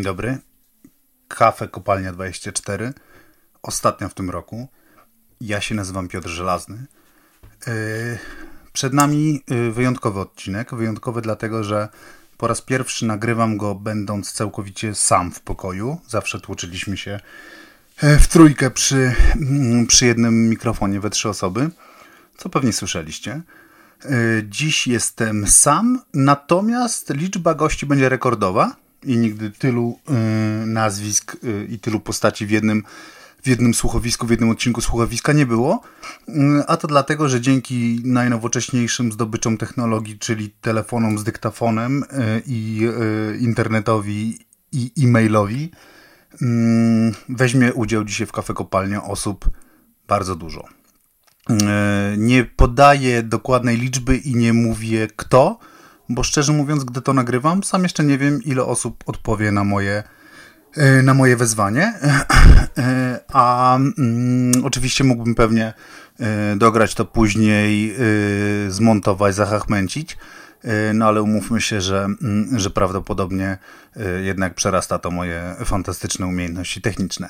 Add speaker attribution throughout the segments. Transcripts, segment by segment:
Speaker 1: Dzień dobry. Kafe Kopalnia 24. Ostatnia w tym roku. Ja się nazywam Piotr Żelazny. Yy, przed nami yy, wyjątkowy odcinek. Wyjątkowy dlatego, że po raz pierwszy nagrywam go będąc całkowicie sam w pokoju. Zawsze tłoczyliśmy się yy, w trójkę przy, mm, przy jednym mikrofonie we trzy osoby, co pewnie słyszeliście. Dziś jestem sam, natomiast liczba gości będzie rekordowa i nigdy tylu y, nazwisk y, i tylu postaci w jednym, w jednym słuchowisku, w jednym odcinku słuchowiska nie było. Y, a to dlatego, że dzięki najnowocześniejszym zdobyczom technologii, czyli telefonom z dyktafonem i internetowi i e-mailowi, weźmie udział dzisiaj w kafe kopalnia osób bardzo dużo. Nie podaję dokładnej liczby i nie mówię kto, bo szczerze mówiąc, gdy to nagrywam, sam jeszcze nie wiem, ile osób odpowie na moje, e, na moje wezwanie. E, a mm, oczywiście mógłbym pewnie e, dograć to później, zmontować, zahachmęcić. No ale umówmy się, że, mm, że prawdopodobnie jednak przerasta to moje fantastyczne umiejętności techniczne.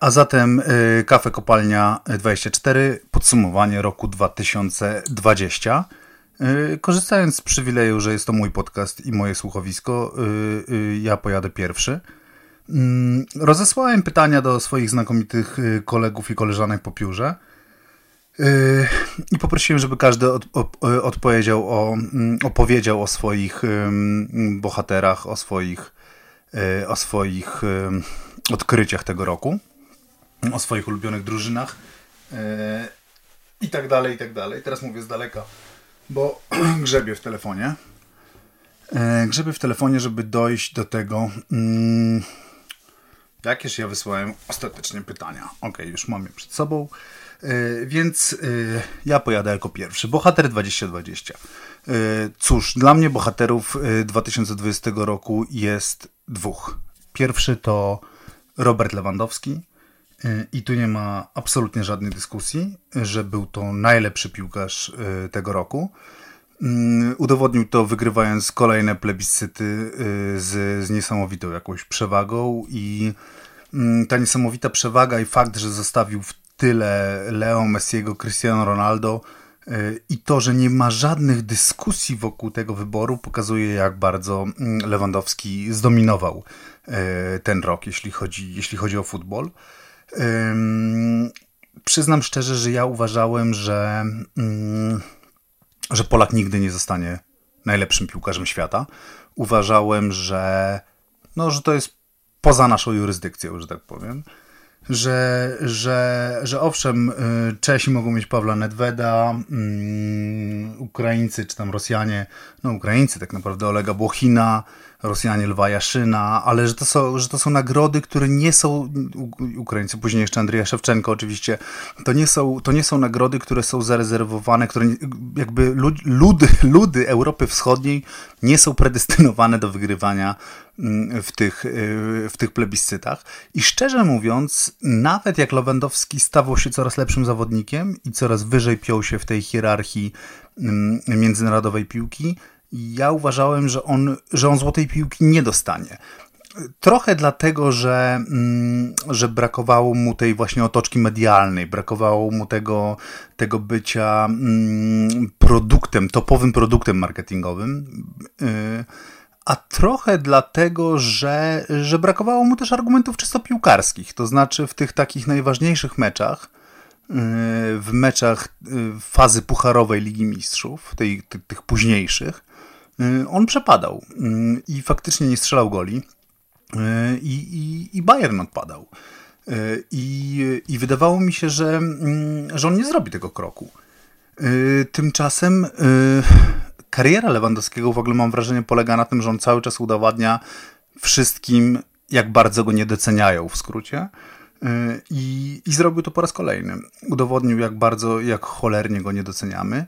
Speaker 1: A zatem Kafe Kopalnia 24, podsumowanie roku 2020. Y, korzystając z przywileju, że jest to mój podcast i moje słuchowisko, y, y, ja pojadę pierwszy. Mm, rozesłałem pytania do swoich znakomitych kolegów i koleżanek po piórze i poprosiłem, żeby każdy od, odpowiedział o, mm, opowiedział o swoich bohaterach, o swoich, o swoich odkryciach tego roku, o swoich ulubionych drużynach i tak dalej, i tak dalej. Teraz mówię z daleka bo grzebię w telefonie. E, grzebię w telefonie, żeby dojść do tego, mm, jakież ja wysłałem ostatecznie pytania. Ok, już mam je przed sobą. E, więc e, ja pojadę jako pierwszy. Bohater 2020. Cóż, dla mnie bohaterów 2020 roku jest dwóch. Pierwszy to Robert Lewandowski, i tu nie ma absolutnie żadnej dyskusji, że był to najlepszy piłkarz y, tego roku. Mm, udowodnił to wygrywając kolejne plebiscyty y, z, z niesamowitą jakąś przewagą i mm, ta niesamowita przewaga i fakt, że zostawił w tyle Leo Messiego, Cristiano Ronaldo y, i to, że nie ma żadnych dyskusji wokół tego wyboru pokazuje jak bardzo mm, Lewandowski zdominował ten rok, jeśli chodzi, jeśli chodzi o futbol. Przyznam szczerze, że ja uważałem, że, um, że Polak nigdy nie zostanie najlepszym piłkarzem świata. Uważałem, że, no, że to jest poza naszą jurysdykcją, że tak powiem. Że, że, że owszem, y, Czesi mogą mieć Pawła Nedweda, um, Ukraińcy czy tam Rosjanie, no Ukraińcy tak naprawdę Olega Błochina, Rosjanie Lwa Jaszyna, ale że to, są, że to są nagrody, które nie są, Ukraińcy, później jeszcze Andrija Szewczenko oczywiście, to nie są, to nie są nagrody, które są zarezerwowane, które jakby ludy, ludy Europy Wschodniej nie są predestynowane do wygrywania mm, w tych, y, w tych plebiscytach. I szczerze mówiąc, nawet jak Lewandowski stawał się coraz lepszym zawodnikiem i coraz wyżej piął się w tej hierarchii mm, międzynarodowej piłki, ja uważałem, że on, że on złotej piłki nie dostanie. Trochę dlatego, że, mm, że brakowało mu tej właśnie otoczki medialnej, brakowało mu tego, tego bycia mm, produktem, topowym produktem marketingowym. A trochę dlatego, że, że brakowało mu też argumentów czysto piłkarskich. To znaczy w tych takich najważniejszych meczach, y, w meczach y, fazy pucharowej Ligi Mistrzów, tej, tych, tych późniejszych, Y, on przepadał i faktycznie nie strzelał goli i, i, i Bayern odpadał. I, I wydawało mi się, że, mm, że on nie zrobi tego kroku. Tymczasem kariera Lewandowskiego w ogóle mam wrażenie polega na tym, że on cały czas udowadnia wszystkim, jak bardzo go nie doceniają w skrócie. I, I zrobił to po raz kolejny. Udowodnił, jak bardzo, jak cholernie go nie doceniamy.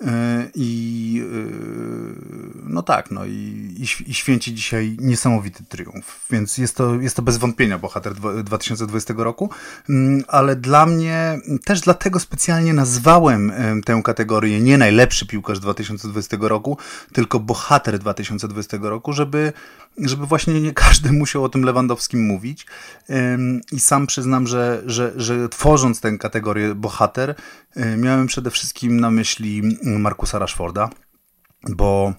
Speaker 1: E, I e, no tak, no i, i, święci dzisiaj niesamowity triumf, więc jest to, jest to bez wątpienia bohater 2020 roku, mm, ale dla mnie, też dlatego specjalnie nazwałem tę kategorię nie najlepszy piłkarz 2020 roku, tylko bohater 2020 roku, żeby, żeby właśnie nie każdy musiał o tym Lewandowskim mówić. I sam przyznam, że, że, że tworząc tę kategorię bohater, miałem przede wszystkim na myśli Markusa Rashforda, bo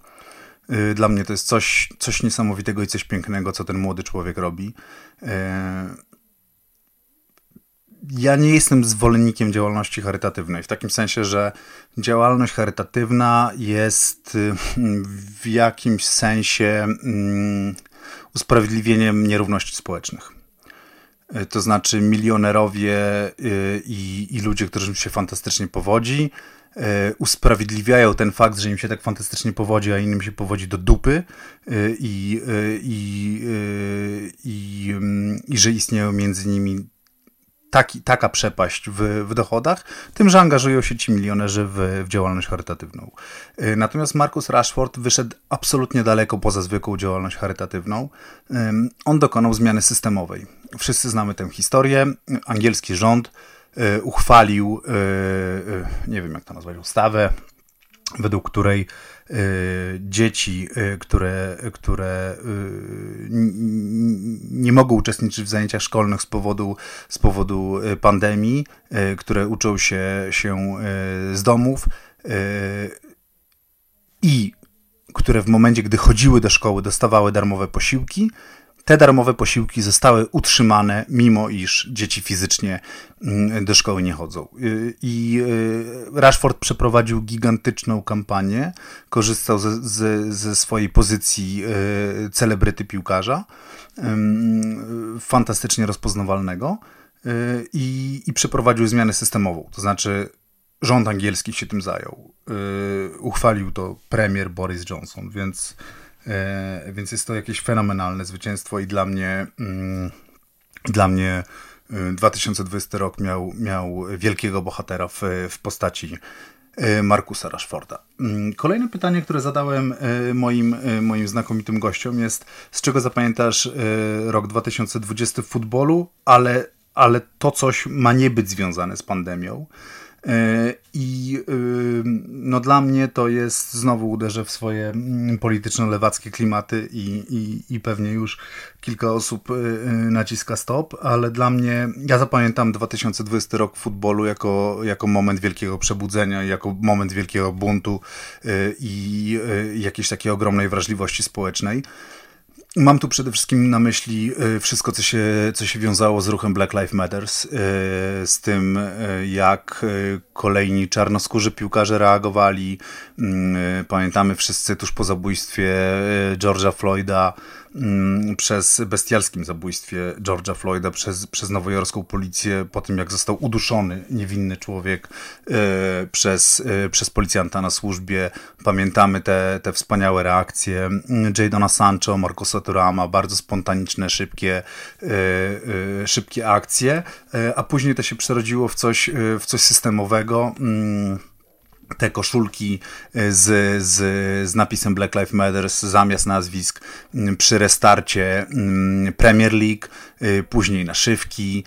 Speaker 1: y, dla mnie to jest coś, coś niesamowitego i coś pięknego, co ten młody człowiek robi. E, ja nie jestem zwolennikiem działalności charytatywnej, w takim sensie, że działalność charytatywna jest y, w jakimś sensie mm, usprawiedliwieniem nierówności społecznych. E, to znaczy milionerowie y, i, i ludzie, którym się fantastycznie powodzi, E, usprawiedliwiają ten fakt, że im się tak fantastycznie powodzi, a innym się powodzi do dupy e, i, e, i, i, mm, i że istnieją między nimi taki, taka przepaść w, w dochodach, tym, że angażują się ci milionerzy w, w działalność charytatywną. Natomiast Marcus Rashford wyszedł absolutnie daleko poza zwykłą działalność charytatywną. On dokonał zmiany systemowej. Wszyscy znamy tę historię. Angielski rząd E, uchwalił, e, e, nie wiem jak to nazwać, ustawę, według której dzieci, które, które nie mogą uczestniczyć w zajęciach szkolnych z powodu, z powodu pandemii, które uczą się, się z domów i które w momencie, gdy chodziły do szkoły, dostawały darmowe posiłki, te darmowe posiłki zostały utrzymane, mimo iż dzieci fizycznie mm, do szkoły nie chodzą. Y, I y, Rashford przeprowadził gigantyczną kampanię, korzystał ze, ze, ze swojej pozycji y, celebryty piłkarza, fantastycznie rozpoznawalnego i, i przeprowadził zmianę systemową. To znaczy, rząd angielski się tym zajął. Uchwalił to premier Boris Johnson, więc więc jest to jakieś fenomenalne zwycięstwo i dla mnie, mm, dla mnie 2020 e, rok miał, miał wielkiego bohatera w, w postaci e, Markusa Rashforda. Mm, kolejne pytanie, które zadałem moim, moim znakomitym gościom jest, z czego zapamiętasz rok 2020 w futbolu, ale, ale to coś ma nie być związane z pandemią. E, I y, no dla mnie to jest, znowu uderzę w swoje mm, polityczno-lewackie klimaty i, i, i pewnie już kilka osób y, y, naciska stop, ale dla mnie, ja zapamiętam 2020 rok futbolu jako, jako moment wielkiego przebudzenia, jako moment wielkiego buntu i jakiejś takiej ogromnej wrażliwości społecznej. Mam tu przede wszystkim na myśli e, wszystko, co się, co się wiązało z ruchem Black Lives Matters, e, z tym, e, jak kolejni czarnoskórzy piłkarze reagowali. Mm, pamiętamy wszyscy tuż po zabójstwie George'a Floyda przez bestialskim zabójstwie George'a Floyda przez, przez nowojorską policję po tym, jak został uduszony niewinny człowiek e, przez, e, przez policjanta na służbie. Pamiętamy te, te wspaniałe reakcje Jadona Sancho, Marcosa Turama, bardzo spontaniczne, szybkie, e, szybkie akcje, a później to się przerodziło w coś, w coś systemowego. Mm, te koszulki e, z, z, z napisem Black Lives Matter zamiast nazwisk przy restarcie Premier League, e, później naszywki,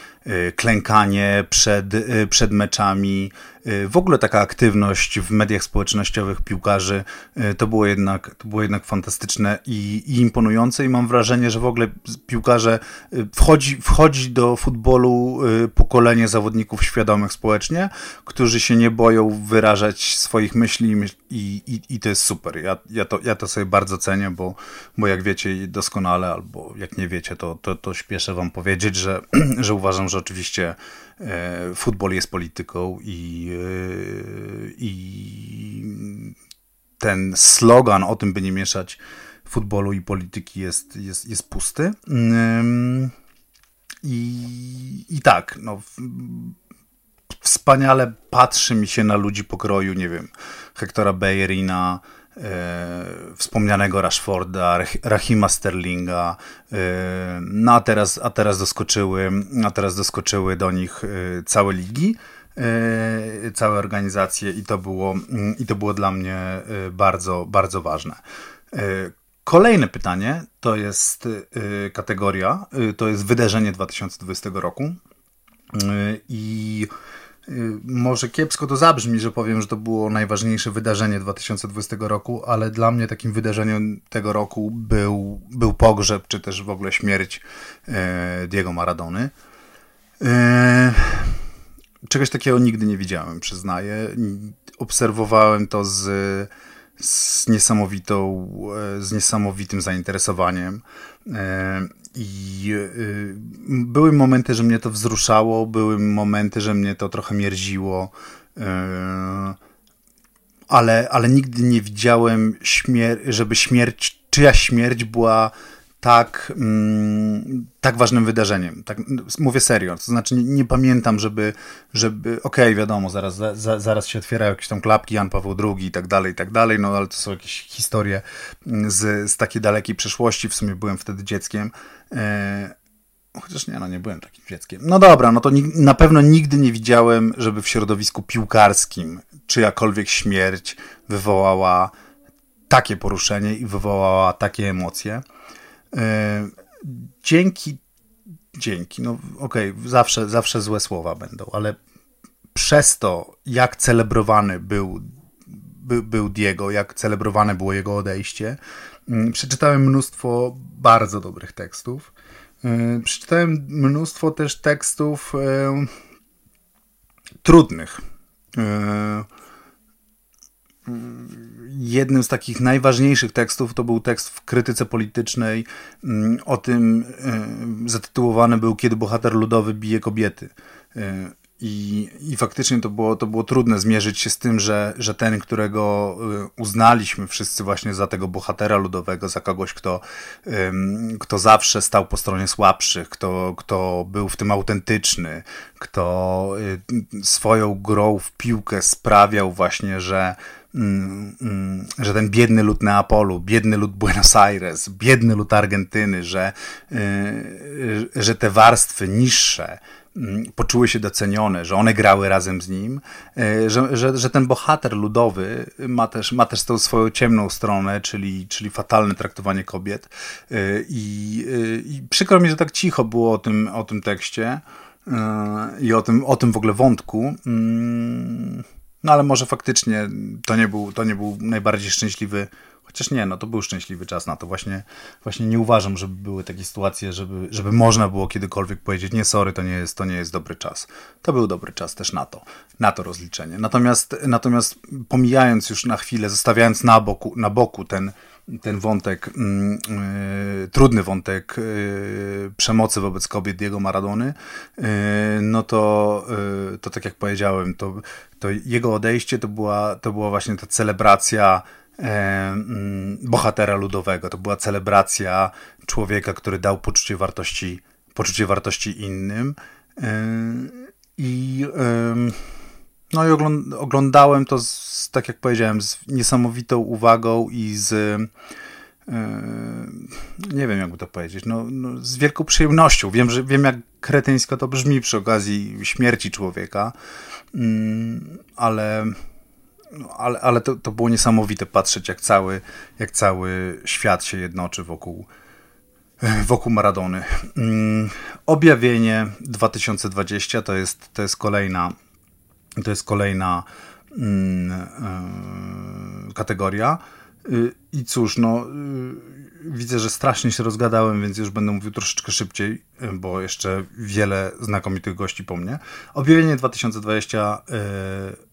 Speaker 1: klękanie przed, przed meczami, Y, w ogóle taka aktywność w mediach społecznościowych piłkarzy y, to było jednak, to było jednak fantastyczne i, i imponujące i mam wrażenie, że w ogóle piłkarze y, wchodzi, wchodzi do futbolu pokolenie zawodników świadomych społecznie, którzy się nie boją wyrażać swoich myśli i, i, i to jest super. Ja, ja, to, ja to sobie bardzo cenię, bo, bo jak wiecie doskonale, albo jak nie wiecie, to, to, to śpieszę wam powiedzieć, że, że uważam, że oczywiście E, futbol jest polityką i, e, i ten slogan o tym, by nie mieszać futbolu i polityki jest, jest, jest pusty. I, i tak, no, wspaniale patrzy mi się na ludzi pokroju, nie wiem, Hectora Bayerina, E, wspomnianego Rashforda, Rahima Sterlinga, e, no a teraz, a teraz doskoczyły, a teraz doskoczyły do nich e, całe ligi, całe organizacje i to było, i to było dla mnie bardzo, bardzo ważne. Kolejne pytanie to jest kategoria, to jest wydarzenie 2020 roku. I może kiepsko to zabrzmi, że powiem, że to było najważniejsze wydarzenie 2020 roku, ale dla mnie takim wydarzeniem tego roku był, był pogrzeb, czy też w ogóle śmierć Diego Maradony. Czegoś takiego nigdy nie widziałem, przyznaję. Obserwowałem to z, z niesamowitą, z niesamowitym zainteresowaniem. I były momenty, że mnie to wzruszało, były momenty, że mnie to trochę mierziło, ale, ale nigdy nie widziałem, śmier żeby śmierć, czyja śmierć była tak, mm, tak ważnym wydarzeniem. Tak, mówię serio, to znaczy nie, nie pamiętam, żeby, żeby okej, okay, wiadomo, zaraz, za, zaraz się otwierają jakieś tam klapki, Jan Paweł II i tak dalej, i tak dalej, no ale to są jakieś historie z, z takiej dalekiej przeszłości, w sumie byłem wtedy dzieckiem, e, chociaż nie, no nie byłem takim dzieckiem. No dobra, no to na pewno nigdy nie widziałem, żeby w środowisku piłkarskim czyjakolwiek śmierć wywołała takie poruszenie i wywołała takie emocje. E, dzięki, dzięki, no okej, okay, zawsze, zawsze złe słowa będą, ale przez to, jak celebrowany był, by, był Diego, jak celebrowane było jego odejście, mm, przeczytałem mnóstwo bardzo dobrych tekstów. E, przeczytałem mnóstwo też tekstów trudnych. E, jednym z takich najważniejszych tekstów to był tekst w krytyce politycznej mm, o tym e, zatytułowany był Kiedy bohater ludowy bije kobiety. E, I, I faktycznie to było, to było trudne zmierzyć się z tym, że, że ten, którego e, uznaliśmy wszyscy właśnie za tego bohatera ludowego, za kogoś, kto, kto zawsze stał po stronie słabszych, kto, kto był w tym autentyczny, kto swoją grą w piłkę sprawiał właśnie, że Mm, mm, że ten biedny lud Neapolu, biedny lud Buenos Aires, biedny lud Argentyny, że, y, że te warstwy niższe mm, poczuły się docenione, że one grały razem z nim, y, że, że, że ten bohater ludowy ma też, ma też tą swoją ciemną stronę, czyli, czyli fatalne traktowanie kobiet. Y, I, I przykro mi, że tak cicho było o tym, o tym tekście i o tym, o tym w ogóle wątku. No ale może faktycznie to nie był, to nie był najbardziej szczęśliwy, chociaż nie, no to był szczęśliwy czas na to. Właśnie, właśnie nie uważam, żeby były takie sytuacje, żeby, żeby można było kiedykolwiek powiedzieć, nie sorry, to nie, jest, to nie jest dobry czas. To był dobry czas też na to, na to rozliczenie. Natomiast, natomiast pomijając już na chwilę, zostawiając na boku, na boku ten, ten wątek, mm, y, trudny wątek y, przemocy wobec kobiet Diego Maradony, y, no to, to tak jak powiedziałem, to, to jego odejście to była, to była właśnie ta celebracja mm, bohatera ludowego, to była celebracja człowieka, który dał poczucie wartości, poczucie wartości innym. I no i oglądałem to, z, tak jak powiedziałem, z niesamowitą uwagą i z yy, nie wiem jakby to powiedzieć, no, no, z wielką przyjemnością. Wiem, że wiem jak kretyńsko to brzmi przy okazji śmierci człowieka, yy, ale no, ale, ale to, to było niesamowite patrzeć, jak cały, jak cały świat się jednoczy wokół, wokół Maradony. Yy, objawienie 2020 to jest, to jest kolejna to jest kolejna mm, e, kategoria. Y, I cóż, no, y, widzę, że strasznie się rozgadałem, więc już będę mówił troszeczkę szybciej, y, bo jeszcze wiele znakomitych gości po mnie. Objawienie 2020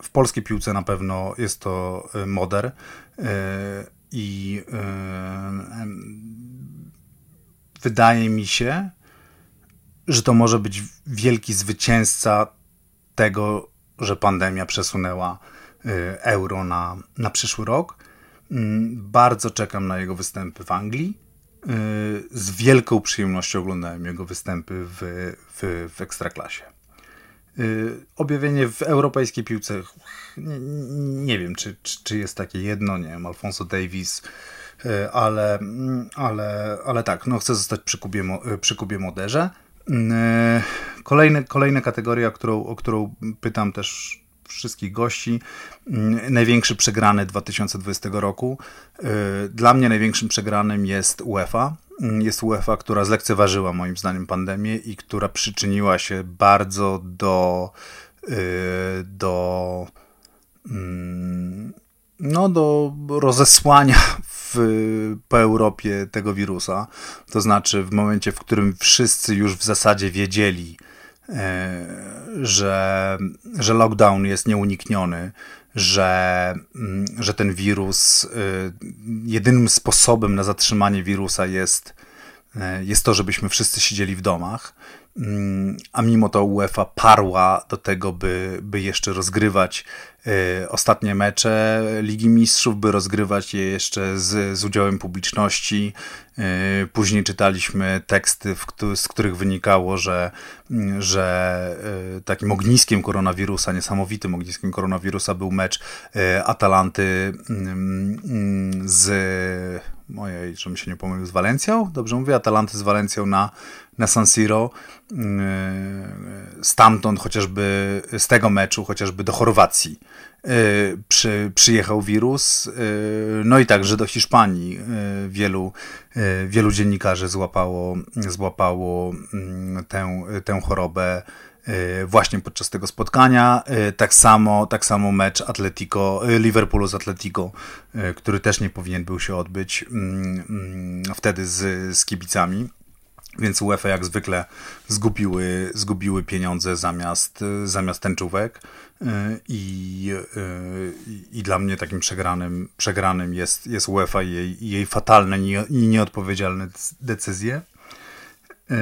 Speaker 1: w polskiej piłce na pewno jest to moder i wydaje mi się, że to może być wielki zwycięzca tego, że pandemia przesunęła y, euro na, na przyszły rok. Mm, bardzo czekam na jego występy w Anglii. Y, z wielką przyjemnością oglądałem jego występy w, w, w Ekstraklasie. Y, objawienie w europejskiej piłce, nie, nie wiem, czy, czy, czy, jest takie jedno, nie wiem, Alfonso Davis, ale, ale, ale tak, no chcę zostać przy Kubie, przy Kubie Moderze. Kolejny, kolejna kategoria, którą, o którą pytam też wszystkich gości. Mm, największy przegrany 2020 roku. Dla mnie największym przegranym jest UEFA. Mm, jest UEFA, która zlekceważyła moim zdaniem pandemię i która przyczyniła się bardzo do do no, do rozesłania w, po Europie tego wirusa. To znaczy, w momencie, w którym wszyscy już w zasadzie wiedzieli, e, że, że lockdown jest nieunikniony, że, mm, że ten wirus, e, jedynym sposobem na zatrzymanie wirusa jest, e, jest to, żebyśmy wszyscy siedzieli w domach. Mm, a mimo to UEFA parła do tego, by, by jeszcze rozgrywać ostatnie mecze Ligi Mistrzów, by rozgrywać je jeszcze z, z udziałem publiczności. Y, później czytaliśmy teksty, z których wynikało, że, że y, takim ogniskiem koronawirusa, niesamowitym ogniskiem koronawirusa był mecz Atalanty mm, mm, z mojej, żebym się nie pomylił, z Walencją, dobrze mówię, Atalanty z Walencją na, na San Siro, yy, stamtąd chociażby, z tego meczu chociażby do Chorwacji yy, przy, przyjechał wirus, yy, no i także do Hiszpanii wielu, wielu dziennikarzy złapało, złapało mm, tę, tę chorobę właśnie podczas tego spotkania. Tak samo, tak samo mecz Atletico, Liverpoolu z Atletico, który też nie powinien był się odbyć mm, mm, wtedy z, z kibicami. Więc UEFA jak zwykle zgubiły, zgubiły pieniądze zamiast, zamiast tęczówek. Y, I, y, I dla mnie takim przegranym, przegranym jest, jest UEFA i jej, jej fatalne i nieodpowiedzialne decyzje. Y,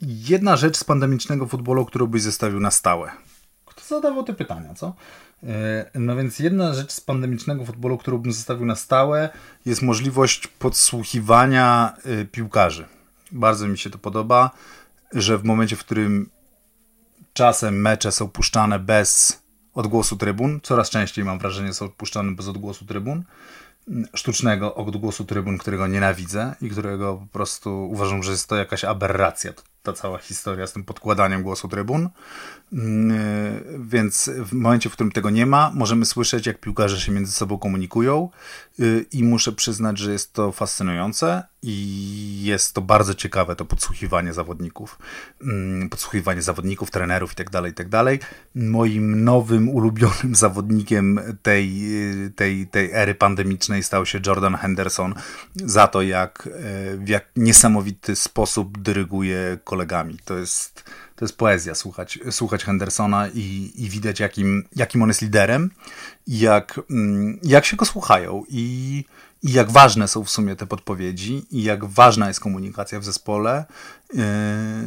Speaker 1: jedna rzecz z pandemicznego futbolu, którą byś zestawił na stałe. Kto zadawał te pytania, co? No więc jedna rzecz z pandemicznego futbolu, którą bym zostawił na stałe, jest możliwość podsłuchiwania piłkarzy. Bardzo mi się to podoba, że w momencie, w którym czasem mecze są puszczane bez odgłosu trybun, coraz częściej mam wrażenie są puszczane bez odgłosu trybun, sztucznego odgłosu trybun, którego nienawidzę i którego po prostu uważam, że jest to jakaś aberracja ta cała historia z tym podkładaniem głosu trybun. Mm, więc w momencie, w którym tego nie ma, możemy słyszeć, jak piłkarze się między sobą komunikują y, i muszę przyznać, że jest to fascynujące i jest to bardzo ciekawe, to podsłuchiwanie zawodników, mm, podsłuchiwanie zawodników, trenerów itd., tak itd. Tak Moim nowym, ulubionym zawodnikiem tej, tej, tej ery pandemicznej stał się Jordan Henderson za to, jak e, w jak niesamowity sposób dyryguje kolegami. To jest, to jest poezja słuchać, słuchać Hendersona i, i widać, jakim, jakim on jest liderem jak, mm, jak się go słuchają i, i jak ważne są w sumie te podpowiedzi i jak ważna jest komunikacja w zespole. Yy,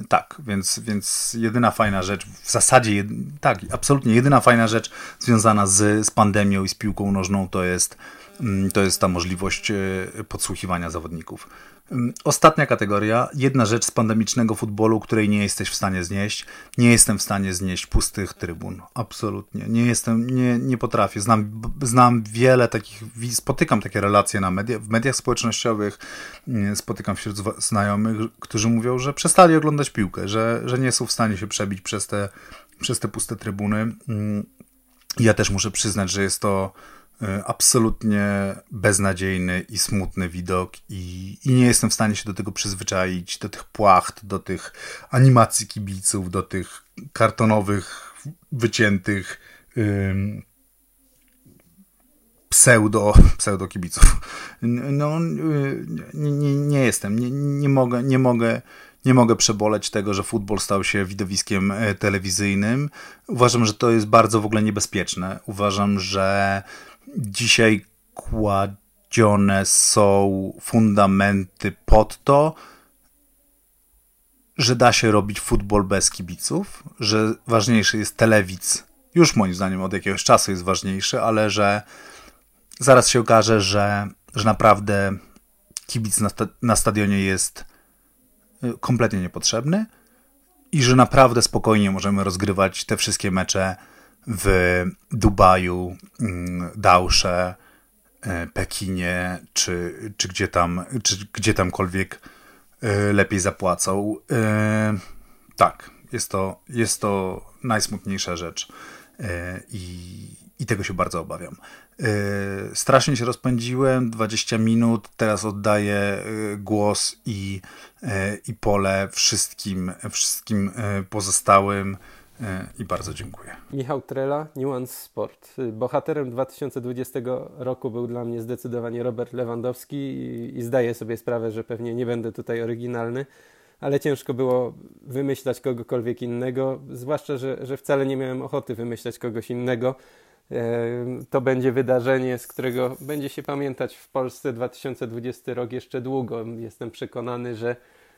Speaker 1: tak, więc, więc jedyna fajna rzecz, w zasadzie, tak, absolutnie jedyna fajna rzecz związana z, z pandemią i z piłką nożną to jest, yy, to jest ta możliwość yy, podsłuchiwania zawodników. Ostatnia kategoria, jedna rzecz z pandemicznego futbolu, której nie jesteś w stanie znieść. Nie jestem w stanie znieść pustych trybun. Absolutnie. Nie jestem, nie, nie potrafię. Znam, znam wiele takich, spotykam takie relacje na media, w mediach społecznościowych, spotykam wśród znajomych, którzy mówią, że przestali oglądać piłkę, że, że nie są w stanie się przebić przez te, przez te puste trybuny. Ja też muszę przyznać, że jest to absolutnie beznadziejny i smutny widok i, i, nie jestem w stanie się do tego przyzwyczaić, do tych płacht, do tych animacji kibiców, do tych kartonowych, wyciętych ym, pseudo, pseudo kibiców. No, nie, nie, nie jestem, nie, nie mogę, nie mogę nie mogę przeboleć tego, że futbol stał się widowiskiem e, telewizyjnym. Uważam, że to jest bardzo w ogóle niebezpieczne. Uważam, że dzisiaj kładzione są fundamenty pod to, że da się robić futbol bez kibiców, że ważniejszy jest telewidz. Już moim zdaniem od jakiegoś czasu jest ważniejszy, ale że zaraz się okaże, że, że naprawdę kibic na, na stadionie jest y, kompletnie niepotrzebny i że naprawdę spokojnie możemy rozgrywać te wszystkie mecze w Dubaju, mm, Dausze, e, Pekinie, czy, czy, gdzie, tam, czy gdzie tamkolwiek e, lepiej zapłacą. E, tak, jest to, jest to najsmutniejsza rzecz. i, i tego się bardzo obawiam. Strasznie się rozpędziłem, 20 minut, teraz oddaję głos i, i pole wszystkim, wszystkim pozostałym i bardzo dziękuję.
Speaker 2: Michał Trela, Nuance Sport. Bohaterem 2020 roku był dla mnie zdecydowanie Robert Lewandowski i, zdaję sobie sprawę, że pewnie nie będę tutaj oryginalny, ale ciężko było wymyślać kogokolwiek innego, zwłaszcza, że, że wcale nie miałem ochoty wymyślać kogoś innego. To będzie wydarzenie, z którego będzie się pamiętać w Polsce 2020 rok jeszcze długo. Jestem przekonany, że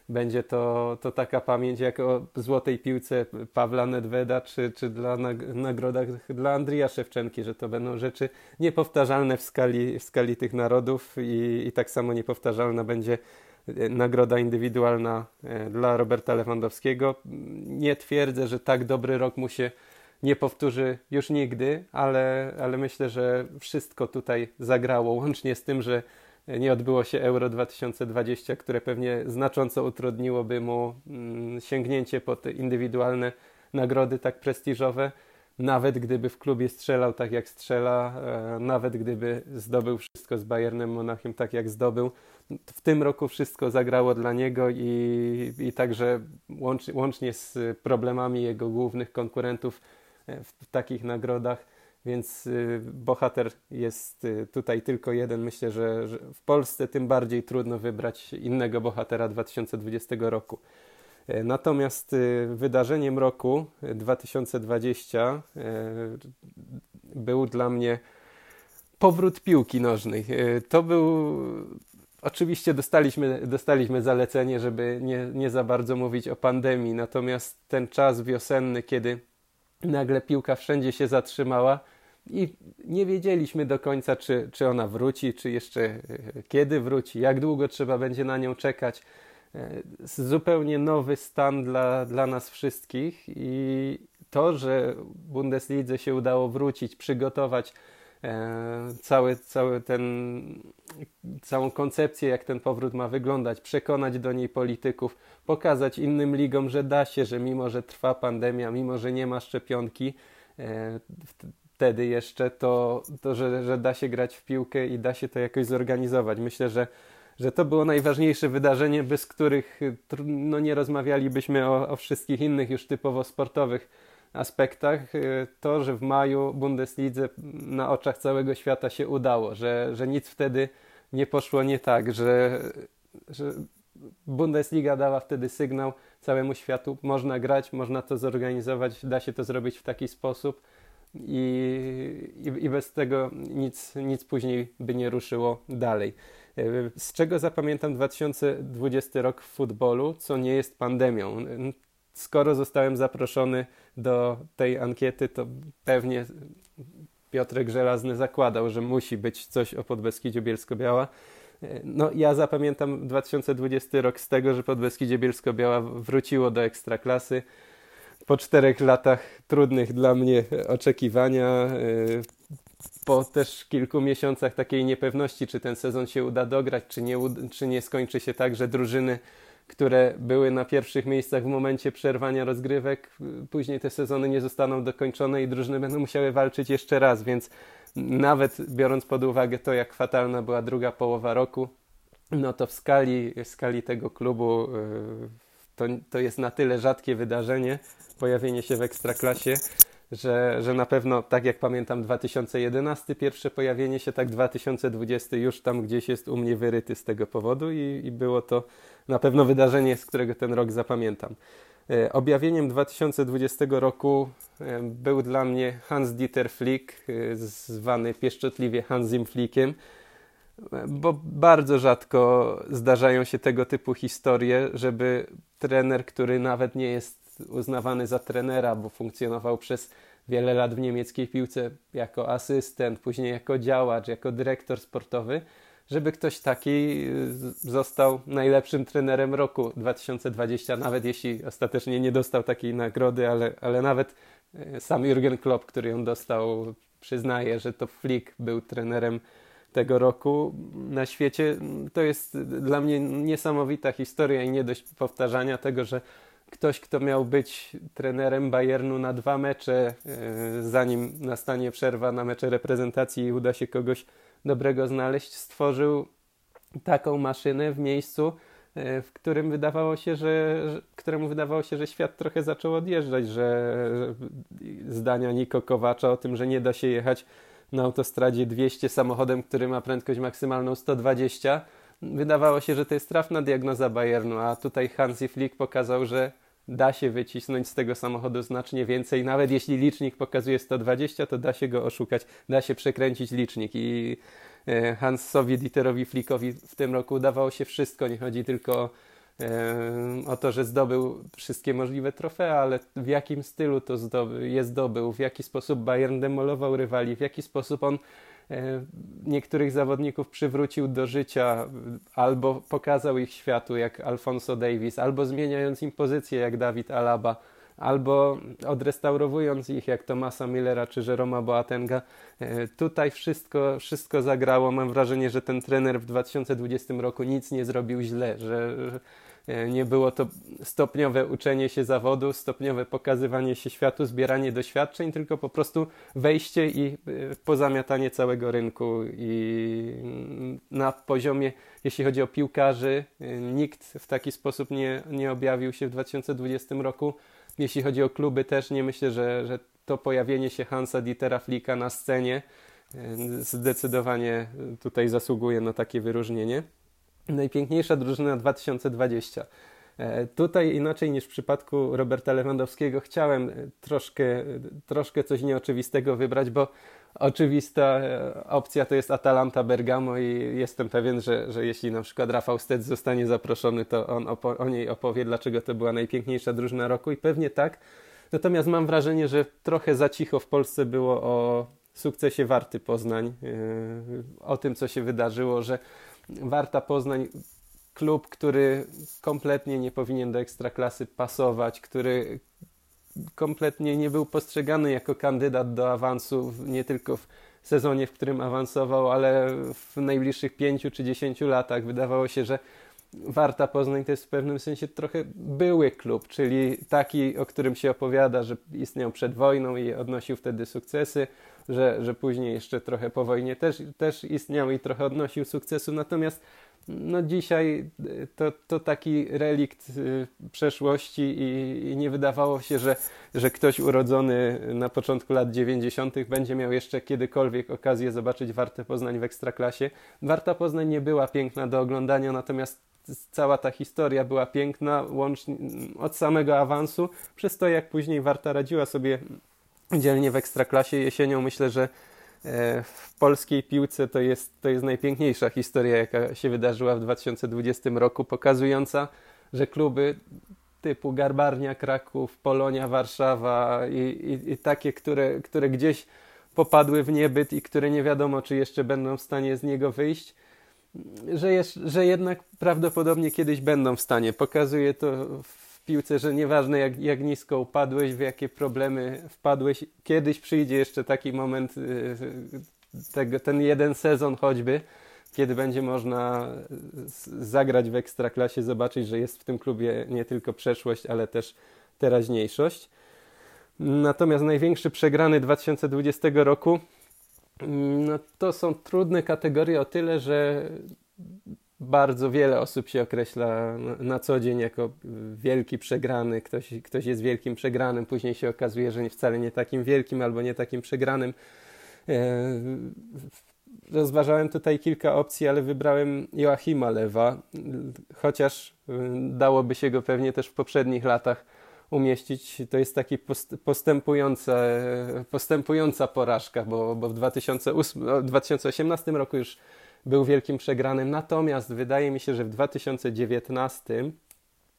Speaker 2: będzie to, to taka pamięć jak o złotej piłce Pawła Nedweda, czy, czy dla nagrodach dla Andrija Szewczenki, że to będą rzeczy niepowtarzalne w skali, w skali tych narodów i, i tak samo niepowtarzalna będzie e, nagroda indywidualna e, dla Roberta Lewandowskiego. Nie twierdzę, że tak dobry rok mu się nie powtórzy już nigdy, ale, ale myślę, że wszystko tutaj zagrało, łącznie z tym, że nie odbyło się Euro 2020, które pewnie znacząco utrudniłoby mu mm, sięgnięcie po te indywidualne nagrody tak prestiżowe. Nawet gdyby w klubie strzelał tak jak strzela, e, nawet gdyby zdobył wszystko z Bayernem Monachium tak jak zdobył, w tym roku wszystko zagrało dla niego i, i także łącznie, łącznie z problemami jego głównych konkurentów e, w takich nagrodach więc y, bohater jest y, tutaj tylko jeden. Myślę, że, w Polsce tym bardziej trudno wybrać innego bohatera 2020 roku. E, natomiast y, wydarzeniem roku 2020 e, był dla mnie powrót piłki nożnej. E, to był. Oczywiście dostaliśmy, dostaliśmy zalecenie, żeby nie, nie za bardzo mówić o pandemii, natomiast ten czas wiosenny, kiedy nagle piłka wszędzie się zatrzymała i nie wiedzieliśmy do końca, czy, czy ona wróci, czy jeszcze e, kiedy wróci, jak długo trzeba będzie na nią czekać. E, zupełnie nowy stan dla, dla nas wszystkich i to, że Bundeslidze się udało wrócić, przygotować cały, cały ten, całą koncepcję, jak ten powrót ma wyglądać, przekonać do niej polityków, pokazać innym ligom, że da się, że mimo, że trwa pandemia, mimo, że nie ma szczepionki, wtedy jeszcze, to, to że, że da się grać w piłkę i da się to jakoś zorganizować. Myślę, że, że to było najważniejsze wydarzenie, bez których no, nie rozmawialibyśmy o, o wszystkich innych już typowo sportowych aspektach. To, że w maju Bundeslidze na oczach całego świata się udało, że, że nic wtedy nie poszło nie tak, że, że Bundesliga dała wtedy sygnał całemu światu, można grać, można to zorganizować, da się to zrobić w taki sposób i, i, i bez tego nic, nic później by nie ruszyło dalej. E, z czego zapamiętam 2020 rok w futbolu, co nie jest pandemią? Skoro zostałem zaproszony do tej ankiety, to pewnie Piotrek Żelazny zakładał, że musi być coś o Podbeskidziu Bielsko-Biała. No, ja zapamiętam 2020 rok z tego, że Podbeskidzie Bielsko-Biała wróciło do Ekstraklasy po czterech latach trudnych dla mnie oczekiwania, y, po też kilku miesiącach takiej niepewności, czy ten sezon się uda dograć, czy nie, czy nie skończy się tak, że drużyny, które były na pierwszych miejscach w momencie przerwania rozgrywek, później te sezony nie zostaną dokończone i drużyny będą musiały walczyć jeszcze raz, więc nawet biorąc pod uwagę to, jak fatalna była druga połowa roku, no to w skali, w skali tego klubu y, to, to jest na tyle rzadkie wydarzenie, pojawienie się w ekstraklasie, że, że na pewno, tak jak pamiętam 2011 pierwsze pojawienie się, tak 2020 już tam gdzieś jest u mnie wyryty z tego powodu i, i było to na pewno wydarzenie, z którego ten rok zapamiętam. E, objawieniem 2020 roku e, był dla mnie Hans-Dieter Flick, e, zwany pieszczotliwie Hansim Flickiem, bo bardzo rzadko zdarzają się tego typu historie, żeby trener, który nawet nie jest uznawany za trenera, bo funkcjonował przez wiele lat w niemieckiej piłce jako asystent, później jako działacz, jako dyrektor sportowy, żeby ktoś taki y, został najlepszym trenerem roku 2020, nawet jeśli ostatecznie nie dostał takiej nagrody, ale, ale nawet y, sam Jurgen Klopp, który ją dostał, przyznaje, że to Flick był trenerem tego roku na świecie. To jest dla mnie niesamowita historia i nie dość powtarzania tego, że ktoś, kto miał być trenerem Bayernu na dwa mecze, e, zanim nastanie przerwa na mecze reprezentacji i uda się kogoś dobrego znaleźć, stworzył taką maszynę w miejscu, e, w którym wydawało się, że, któremu wydawało się, że świat trochę zaczął odjeżdżać, że zdania Niko Kowacza o tym, że nie da się jechać na autostradzie 200 samochodem, który ma prędkość maksymalną 120, wydawało się, że to jest trafna diagnoza Bayernu, a tutaj Hansi Flick pokazał, że da się wycisnąć z tego samochodu znacznie więcej. Nawet jeśli licznik pokazuje 120, to da się go oszukać, da się przekręcić licznik i e, Hansowi Dieterowi Flickowi w tym roku udawało się wszystko. Nie chodzi tylko o to, że zdobył wszystkie możliwe trofea, ale w jakim stylu to zdobył, je zdobył, w jaki sposób Bayern demolował rywali, w jaki sposób on e, niektórych zawodników przywrócił do życia albo pokazał ich światu jak Alfonso Davis, albo zmieniając im pozycję jak Dawid Alaba albo odrestaurowując ich jak Tomasa Millera czy Jeroma Boatenga. E, tutaj wszystko, wszystko zagrało. Mam wrażenie, że ten trener w 2020 roku nic nie zrobił źle, że, E, nie było to stopniowe uczenie się zawodu, stopniowe pokazywanie się światu, zbieranie doświadczeń, tylko po prostu wejście i e, pozamiatanie całego rynku. I na poziomie, jeśli chodzi o piłkarzy, e, nikt w taki sposób nie, nie objawił się w 2020 roku. Jeśli chodzi o kluby, też nie myślę, że, że to pojawienie się Hansa Dietera Flika na scenie zdecydowanie tutaj zasługuje na takie wyróżnienie. Najpiękniejsza drużyna 2020. E, tutaj inaczej niż w przypadku Roberta Lewandowskiego chciałem troszkę, troszkę coś nieoczywistego wybrać, bo oczywista e, opcja to jest Atalanta Bergamo i jestem pewien, że, że jeśli na przykład Rafał Stec zostanie zaproszony, to on opo- o niej opowie, dlaczego to była najpiękniejsza drużyna roku i pewnie tak. Natomiast mam wrażenie, że trochę za cicho w Polsce było o sukcesie Warty Poznań, e, o tym, co się wydarzyło, że Warta Poznań, klub, który kompletnie nie powinien do ekstraklasy pasować, który kompletnie nie był postrzegany jako kandydat do awansu nie tylko w sezonie, w którym awansował, ale w najbliższych pięciu czy dziesięciu latach. Wydawało się, że Warta Poznań to jest w pewnym sensie trochę były klub, czyli taki, o którym się opowiada, że istniał przed wojną i odnosił wtedy sukcesy, że, że później jeszcze trochę po wojnie też, też istniał i trochę odnosił sukcesu. Natomiast no dzisiaj to, to taki relikt y, przeszłości i, i, nie wydawało się, że, że ktoś urodzony na początku lat 90. będzie miał jeszcze kiedykolwiek okazję zobaczyć Wartę Poznań w Ekstraklasie. Warta Poznań nie była piękna do oglądania, natomiast cała ta historia była piękna, łącznie od samego awansu, przez to jak później Warta radziła sobie dzielnie w Ekstraklasie jesienią. Myślę, że e, w polskiej piłce to jest, to jest najpiękniejsza historia, jaka się wydarzyła w 2020 roku, pokazująca, że kluby typu Garbarnia Kraków, Polonia Warszawa i, i, i takie, które, które gdzieś popadły w niebyt i które nie wiadomo, czy jeszcze będą w stanie z niego wyjść, że, jest, że jednak prawdopodobnie kiedyś będą w stanie. Pokazuje to piłce, że nieważne jak, jak nisko upadłeś, w jakie problemy wpadłeś, kiedyś przyjdzie jeszcze taki moment, y, tego, ten jeden sezon choćby, kiedy będzie można zagrać w ekstraklasie, zobaczyć, że jest w tym klubie nie tylko przeszłość, ale też teraźniejszość. Natomiast największy przegrany 2020 roku no, to są trudne kategorie o tyle, że bardzo wiele osób się określa na co dzień jako wielki przegrany. Ktoś, ktoś jest wielkim przegranym, później się okazuje, że wcale nie takim wielkim albo nie takim przegranym. E, rozważałem tutaj kilka opcji, ale wybrałem Joachima Lewa, chociaż e, dałoby się go pewnie też w poprzednich latach umieścić. To jest taki postępująca, postępująca porażka, bo, bo w 2008, 2018 roku już był wielkim przegranym. Natomiast wydaje mi się, że w 2019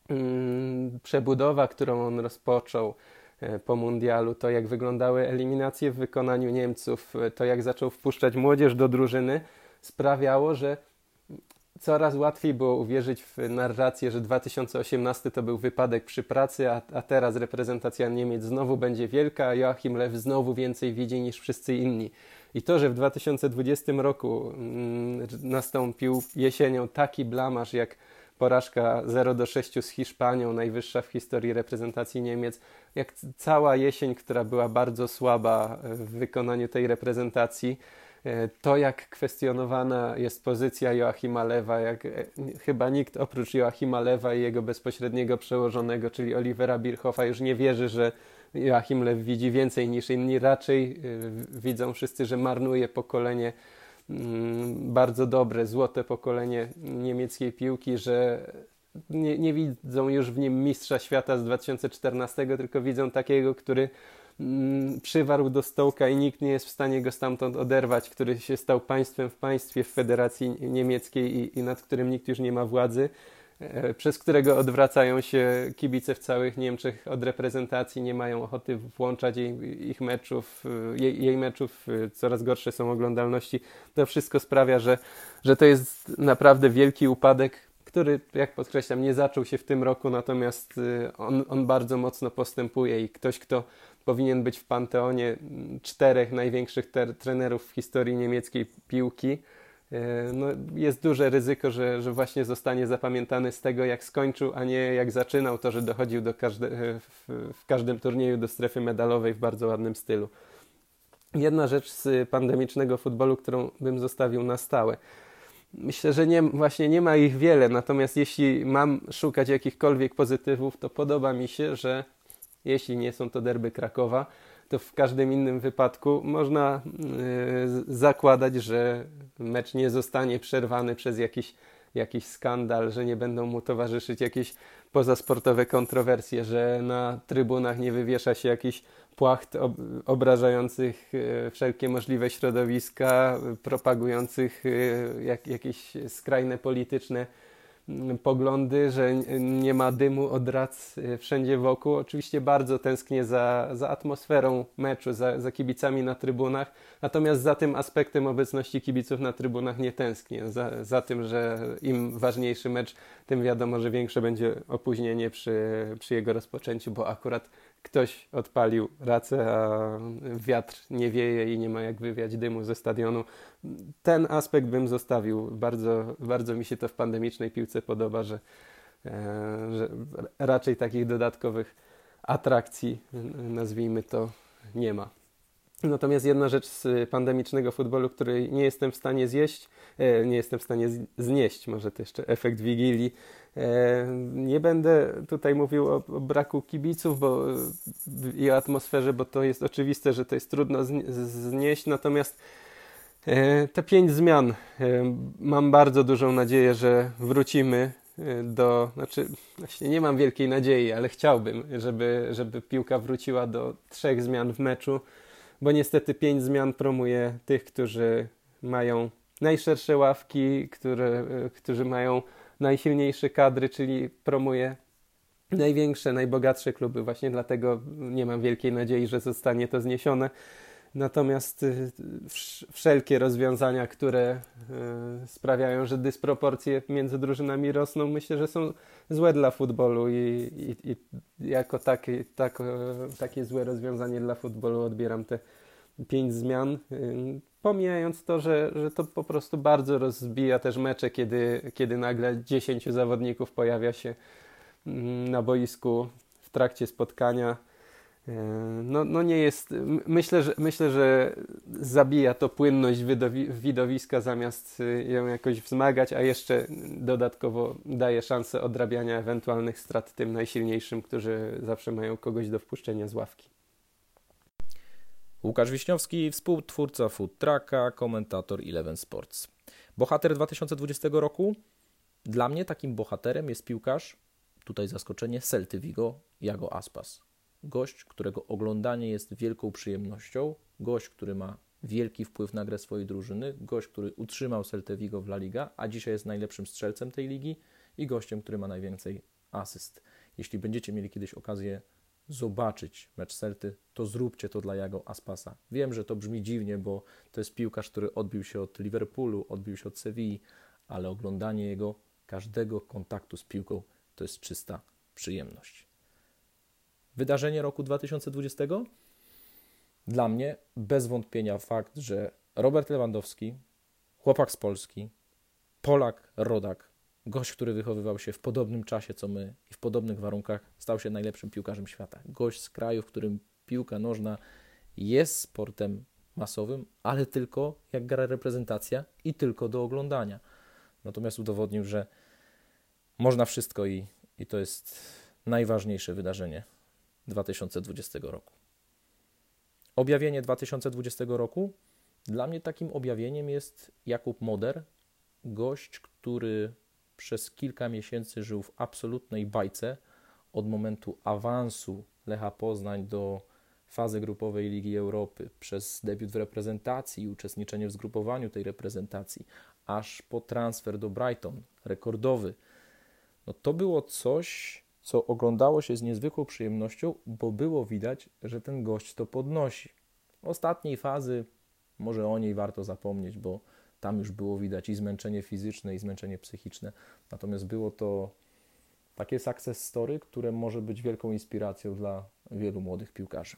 Speaker 2: mm, przebudowa, którą on rozpoczął e, po mundialu, to jak wyglądały eliminacje w wykonaniu Niemców, e, to jak zaczął wpuszczać młodzież do drużyny, sprawiało, że coraz łatwiej było uwierzyć w narrację, że 2018 to był wypadek przy pracy, a, a teraz reprezentacja Niemiec znowu będzie wielka, a Joachim Lew znowu więcej widzi niż wszyscy inni. I to, że w 2020 roku mm, nastąpił jesienią taki blamaż jak porażka 0 do 6 z Hiszpanią, najwyższa w historii reprezentacji Niemiec, jak cała jesień, która była bardzo słaba w wykonaniu tej reprezentacji, to jak kwestionowana jest pozycja Joachima Lewa, jak e, chyba nikt oprócz Joachima Lewa i jego bezpośredniego przełożonego, czyli Olivera Birchoffa już nie wierzy, że Joachim Lew widzi więcej niż inni. Raczej e, widzą wszyscy, że marnuje pokolenie Mm, bardzo dobre, złote pokolenie niemieckiej piłki, że nie, nie, widzą już w nim mistrza świata z 2014, tylko widzą takiego, który przywarł do stołka i nikt nie jest w stanie go stamtąd oderwać, który się stał państwem w państwie w Federacji Niemieckiej i, i nad którym nikt już nie ma władzy. E, przez którego odwracają się kibice w całych Niemczech od reprezentacji, nie mają ochoty włączać jej, ich meczów, e, jej, jej, meczów, e, coraz gorsze są oglądalności. To wszystko sprawia, że, że to jest naprawdę wielki upadek, który, jak podkreślam, nie zaczął się w tym roku, natomiast on, on bardzo mocno postępuje i ktoś, kto powinien być w panteonie czterech największych trenerów w historii niemieckiej piłki, E, no, jest duże ryzyko, że, że właśnie zostanie zapamiętany z tego, jak skończył, a nie jak zaczynał to, że dochodził do każde, e, w, w każdym turnieju do strefy medalowej w bardzo ładnym stylu. Jedna rzecz z pandemicznego futbolu, którą bym zostawił na stałe. Myślę, że nie, właśnie nie ma ich wiele, natomiast jeśli mam szukać jakichkolwiek pozytywów, to podoba mi się, że jeśli nie są to derby Krakowa, to w każdym innym wypadku można y, zakładać, że mecz nie zostanie przerwany przez jakiś, jakiś skandal, że nie będą mu towarzyszyć jakieś pozasportowe kontrowersje, że na trybunach nie wywiesza się jakiś płacht ob obrażających y, wszelkie możliwe środowiska, propagujących y, jak, jakieś skrajne polityczne poglądy, że nie ma dymu od rac y, wszędzie wokół. Oczywiście bardzo tęsknię za, za atmosferą meczu, za, za kibicami na trybunach, natomiast za tym aspektem obecności kibiców na trybunach nie tęsknię. Za, za tym, że im ważniejszy mecz, tym wiadomo, że większe będzie opóźnienie przy, przy jego rozpoczęciu, bo akurat ktoś odpalił racę, a wiatr nie wieje i nie ma jak wywiać dymu ze stadionu. Ten aspekt bym zostawił. Bardzo, bardzo mi się to w pandemicznej piłce podoba, że, e, że raczej takich dodatkowych atrakcji, nazwijmy to, nie ma. Natomiast jedna rzecz z pandemicznego futbolu, której nie jestem w stanie zjeść, e, nie jestem w stanie znieść, może to jeszcze efekt Wigilii. E, nie będę tutaj mówił o, o braku kibiców bo, i o atmosferze, bo to jest oczywiste, że to jest trudno znieść, natomiast e, te pięć zmian, mam bardzo dużą nadzieję, że wrócimy do, znaczy właśnie nie mam wielkiej nadziei, ale chciałbym, żeby, żeby piłka wróciła do trzech zmian w meczu, bo niestety pięć zmian promuje tych, którzy mają najszersze ławki, które, którzy mają najsilniejsze kadry, czyli promuje największe, najbogatsze kluby. Właśnie dlatego nie mam wielkiej nadziei, że zostanie to zniesione. Natomiast y, wszelkie rozwiązania, które y, sprawiają, że dysproporcje między drużynami rosną, myślę, że są złe dla futbolu i, i, i jako takie, tak, takie złe rozwiązanie dla futbolu odbieram te pięć zmian. Pomijając to, że, że to po prostu bardzo rozbija też mecze, kiedy, kiedy nagle dziesięciu zawodników pojawia się mm, na boisku w trakcie spotkania E, no, no nie jest, myślę że, myślę, że zabija to płynność widowiska zamiast ją jakoś wzmagać, a jeszcze dodatkowo daje szansę odrabiania ewentualnych strat tym najsilniejszym, którzy zawsze mają kogoś do wpuszczenia z ławki.
Speaker 3: Łukasz Wiśniowski, współtwórca Food Trucka, komentator Eleven Sports. Bohater 2020 roku? Dla mnie takim bohaterem jest piłkarz, tutaj zaskoczenie, Celty Vigo, Jago Aspas gość, którego oglądanie jest wielką przyjemnością, gość, który ma wielki wpływ na grę swojej drużyny, gość, który utrzymał Celta Vigo w La Liga, a dzisiaj jest najlepszym strzelcem tej ligi i gościem, który ma najwięcej asyst. Jeśli będziecie mieli kiedyś okazję zobaczyć mecz Celty, to zróbcie to dla Jago Aspasa. Wiem, że to brzmi dziwnie, bo to jest piłkarz, który odbił się od Liverpoolu, odbił się od Sewilli, ale oglądanie jego każdego kontaktu z piłką to jest czysta przyjemność. Wydarzenie roku 2020? Dla mnie bez wątpienia fakt, że Robert Lewandowski, chłopak z Polski, Polak, rodak, Gość, który wychowywał się w podobnym czasie co my i w podobnych warunkach, stał się najlepszym piłkarzem świata. Gość z kraju, w którym piłka nożna jest sportem masowym, ale tylko jak gra reprezentacja i tylko do oglądania. Natomiast udowodnił, że można wszystko i, i to jest najważniejsze wydarzenie 2020 roku. Objawienie 2020 roku dla mnie takim objawieniem jest Jakub Moder, gość, który przez kilka miesięcy żył w absolutnej bajce od momentu awansu Lecha Poznań do fazy grupowej Ligi Europy, przez debiut w reprezentacji i uczestniczenie w zgrupowaniu tej reprezentacji, aż po transfer do Brighton, rekordowy. No to było coś, co oglądało się z niezwykłą przyjemnością, bo było widać, że ten gość to podnosi. Ostatniej fazy, może o niej warto zapomnieć, bo tam już było widać i zmęczenie fizyczne, i zmęczenie psychiczne. Natomiast było to takie success story, które może być wielką inspiracją dla wielu młodych piłkarzy.